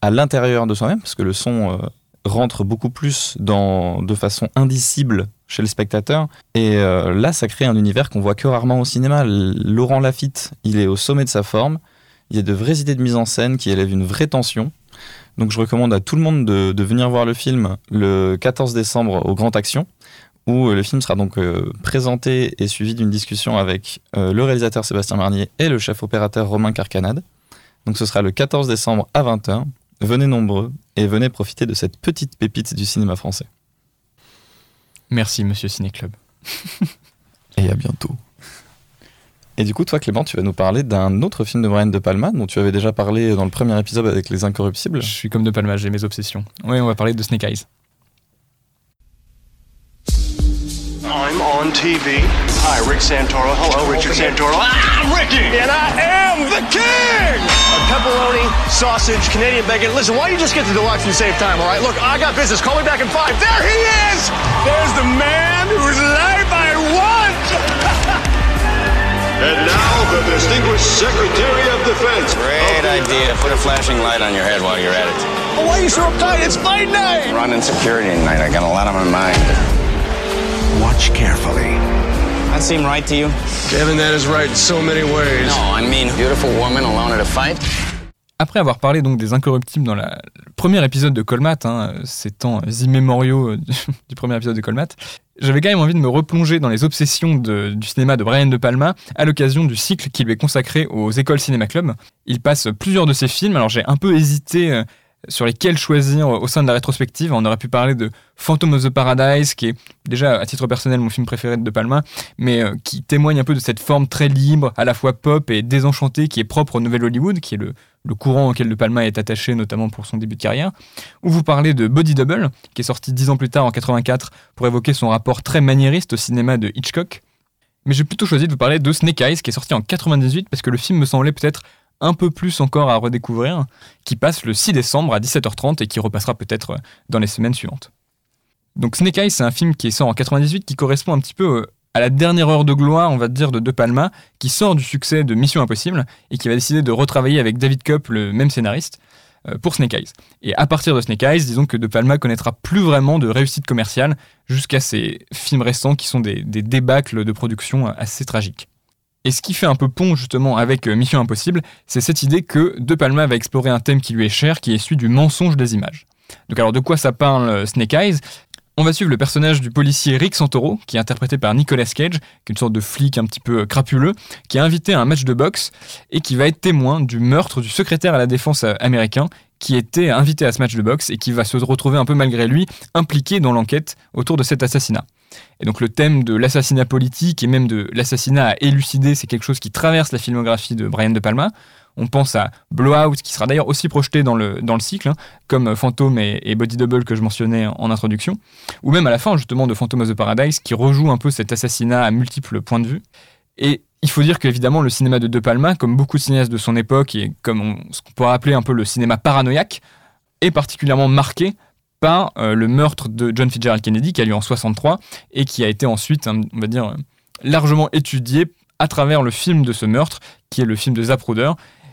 à l'intérieur de soi-même, parce que le son euh, rentre beaucoup plus dans, de façon indicible chez le spectateur. Et euh, là, ça crée un univers qu'on voit que rarement au cinéma. Laurent Lafitte, il est au sommet de sa forme. Il y a de vraies idées de mise en scène qui élèvent une vraie tension. Donc je recommande à tout le monde de, de venir voir le film le 14 décembre au Grand Action où euh, le film sera donc euh, présenté et suivi d'une discussion avec euh, le réalisateur Sébastien Marnier et le chef opérateur Romain Carcanade. Donc ce sera le 14 décembre à 20h. Venez nombreux et venez profiter de cette petite pépite du cinéma français. Merci Monsieur Ciné Club. et à bientôt. Et du coup, toi Clément, tu vas nous parler d'un autre film de Brian De Palma dont tu avais déjà parlé dans le premier épisode avec Les Incorruptibles. Je suis comme De Palma, j'ai mes obsessions. Oui, on va parler de Snake Eyes. I'm on TV. Hi, Rick Santoro. Hello, Richard Santoro. I'm Ricky, and I am the king! A pepperoni, sausage, Canadian bacon. Listen, why don't you just get the deluxe and save time, all right? Look, I got business. Call me back in five. There he is! There's the man whose life I want! *laughs* and now, the distinguished Secretary of Defense. Great idea. Put a flashing light on your head while you're at it. Oh, why are you so uptight? It's fight night! Running security tonight. I got a lot on my mind. Watch carefully. That seem right to you? Kevin, that is right in so many ways. No, I mean, beautiful woman alone at a fight. Après avoir parlé donc des Incorruptibles dans la, le premier épisode de Colmat, hein, ces temps immémoriaux du, *laughs* du, premier épisode de Colmat, j'avais quand même envie de me replonger dans les obsessions du cinéma de Brian De Palma à l'occasion du cycle qui lui est consacré aux écoles cinéma club. Il passe plusieurs de ses films, alors j'ai un peu hésité euh, sur lesquels choisir au sein de la rétrospective. On aurait pu parler de Phantom of the Paradise, qui est déjà à titre personnel mon film préféré de De Palma, mais euh, qui témoigne un peu de cette forme très libre, à la fois pop et désenchantée, qui est propre au Nouvel Hollywood, qui est le, courant auquel De Palma est attaché, notamment pour son début de carrière. Ou vous parlez de Body Double, qui est sorti dix ans plus tard en 84 pour évoquer son rapport très maniériste au cinéma de Hitchcock. Mais j'ai plutôt choisi de vous parler de Snake Eyes, qui est sorti en 98 parce que le film me semblait peut-être un peu plus encore à redécouvrir, qui passe le 6 décembre à 17h30 et qui repassera peut-être dans les semaines suivantes. Donc Snake Eyes, c'est un film qui sort en 98 qui correspond un petit peu à la dernière heure de gloire, on va dire, de De Palma, qui sort du succès de Mission Impossible et qui va décider de retravailler avec David Kopp, le même scénariste, euh, pour Snake Eyes. Et à partir de Snake Eyes, disons que De Palma connaîtra plus vraiment de réussite commerciale jusqu'à ces films récents qui sont des, des débâcles de production assez tragiques. Et ce qui fait un peu pont justement avec euh, Mission Impossible, c'est cette idée que De Palma va explorer un thème qui lui est cher, qui est celui du mensonge des images. Donc alors de quoi ça parle euh, Snake Eyes? On va suivre le personnage du policier Rick Santoro, qui est interprété par Nicolas Cage, qui est une sorte de flic un petit peu euh, crapuleux, qui est invité à un match de boxe et qui va être témoin du meurtre du secrétaire à la défense américain, qui était invité à ce match de boxe et qui va se retrouver un peu malgré lui impliqué dans l'enquête autour de cet assassinat. Et donc le thème de l'assassinat politique et même de l'assassinat à élucider, c'est quelque chose qui traverse la filmographie de Brian De Palma. On pense à Blowout, qui sera d'ailleurs aussi projeté dans le, cycle, hein, comme Phantom et, Body Double que je mentionnais en introduction, ou même à la fin justement de Phantom of the Paradise, qui rejoue un peu cet assassinat à multiples points de vue. Et Il faut dire qu'évidemment, le cinéma de De Palma, comme beaucoup de cinéastes de son époque, et comme ce qu'on pourrait appeler un peu le cinéma paranoïaque, est particulièrement marqué par euh, le meurtre de John Fitzgerald Kennedy qui a lieu en 63 et qui a été ensuite, on va dire, largement étudié à travers le film de ce meurtre, qui est le film de Zapruder,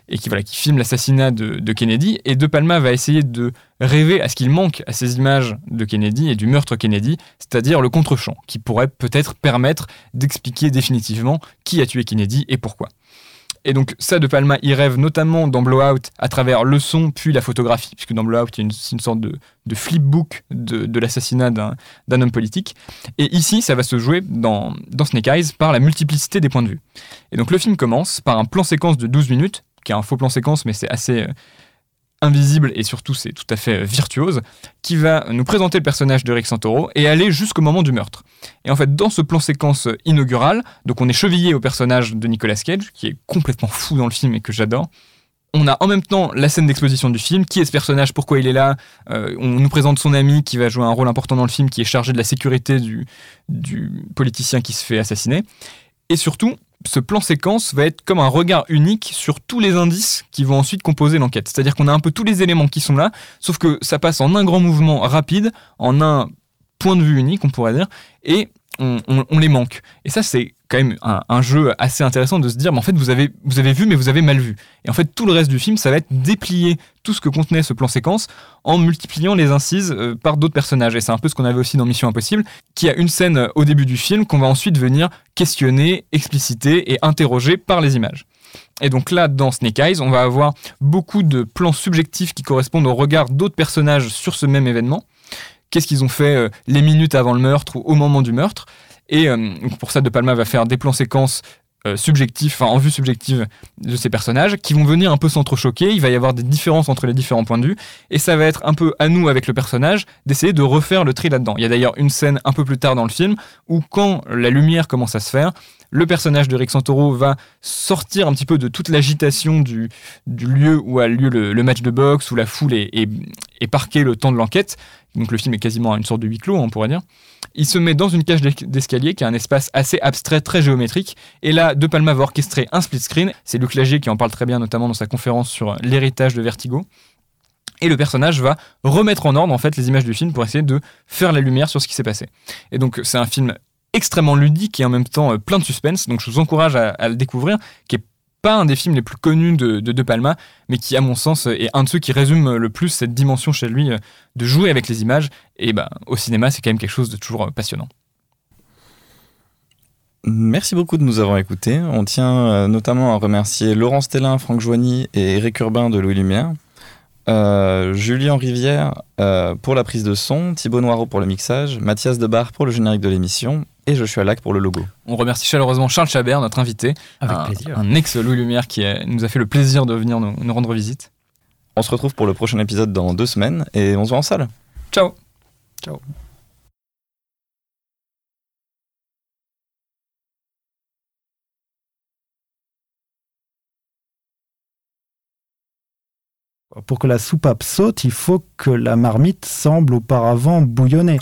et qui, voilà, qui filme l'assassinat de, Kennedy. Et De Palma va essayer de rêver à ce qu'il manque à ces images de Kennedy et du meurtre Kennedy, c'est-à-dire le contre-champ, qui pourrait peut-être permettre d'expliquer définitivement qui a tué Kennedy et pourquoi. Et donc ça, De Palma y rêve notamment dans Blowout à travers le son puis la photographie, puisque dans Blowout, il y a une, sorte de, flipbook de, l'assassinat d'un homme politique. Et ici, ça va se jouer dans, dans Snake Eyes par la multiplicité des points de vue. Et donc le film commence par un plan séquence de 12 minutes, qui est un faux plan séquence, mais c'est assez euh, invisible et surtout c'est tout à fait euh, virtuose, qui va nous présenter le personnage de Rick Santoro et aller jusqu'au moment du meurtre. Et en fait, dans ce plan séquence inaugural, donc on est chevillé au personnage de Nicolas Cage, qui est complètement fou dans le film et que j'adore. On a en même temps la scène d'exposition du film, qui est ce personnage, pourquoi il est là? Euh, on nous présente son ami qui va jouer un rôle important dans le film, qui est chargé de la sécurité du, du politicien qui se fait assassiner. Et surtout, ce plan séquence va être comme un regard unique sur tous les indices qui vont ensuite composer l'enquête. C'est-à-dire qu'on a un peu tous les éléments qui sont là, sauf que ça passe en un grand mouvement rapide, en un point de vue unique, on pourrait dire, et on, les manque. Et ça, c'est quand même un, jeu assez intéressant de se dire, mais en fait, vous avez, vous avez vu, mais vous avez mal vu. Et en fait, tout le reste du film, ça va être déplier tout ce que contenait ce plan séquence en multipliant les incises euh, par d'autres personnages. Et c'est un peu ce qu'on avait aussi dans Mission Impossible, qui a une scène euh, au début du film qu'on va ensuite venir questionner, expliciter et interroger par les images. Et donc là, dans Snake Eyes, on va avoir beaucoup de plans subjectifs qui correspondent au regard d'autres personnages sur ce même événement qu'est-ce qu'ils ont fait euh, les minutes avant le meurtre ou au moment du meurtre. Et euh, pour ça, De Palma va faire des plans séquences euh, subjectifs, enfin en vue subjective de ces personnages, qui vont venir un peu s'entrechoquer. Il va y avoir des différences entre les différents points de vue, et ça va être un peu à nous avec le personnage d'essayer de refaire le tri là-dedans. Il y a d'ailleurs une scène un peu plus tard dans le film où quand la lumière commence à se faire, le personnage de Rick Santoro va sortir un petit peu de toute l'agitation du, lieu où a lieu le, match de boxe, où la foule est, parquée le temps de l'enquête, donc le film est quasiment une sorte de huis clos, on pourrait dire. Il se met dans une cage d'escalier qui est un espace assez abstrait, très géométrique. Et là, De Palma va orchestrer un split screen. C'est Luc Lagier qui en parle très bien, notamment dans sa conférence sur l'héritage de Vertigo. Et le personnage va remettre en ordre en fait les images du film pour essayer de faire la lumière sur ce qui s'est passé. Et donc c'est un film extrêmement ludique et en même temps euh, plein de suspense. Donc je vous encourage à, le découvrir, qui est pas un des films les plus connus de, de, Palma, mais qui, à mon sens, est un de ceux qui résume le plus cette dimension chez lui euh, de jouer avec les images. Et bah, au cinéma, c'est quand même quelque chose de toujours euh, passionnant. Merci beaucoup de nous avoir écoutés. On tient notamment à remercier Laurence Tellin, Franck Joigny et Eric Urbain de Louis Lumière. Julien Rivière pour la prise de son, Thibaut Noireau pour le mixage, Mathias Debar pour le générique de l'émission et Joshua Lac pour le logo. On remercie chaleureusement Charles Chabert, notre invité, Avec un, plaisir. un ex-Louis Lumière qui nous a fait le plaisir de venir nous, rendre visite. On se retrouve pour le prochain épisode dans deux semaines et on se voit en salle. Ciao. Ciao. Pour que la soupape saute, il faut que la marmite semble auparavant bouillonner.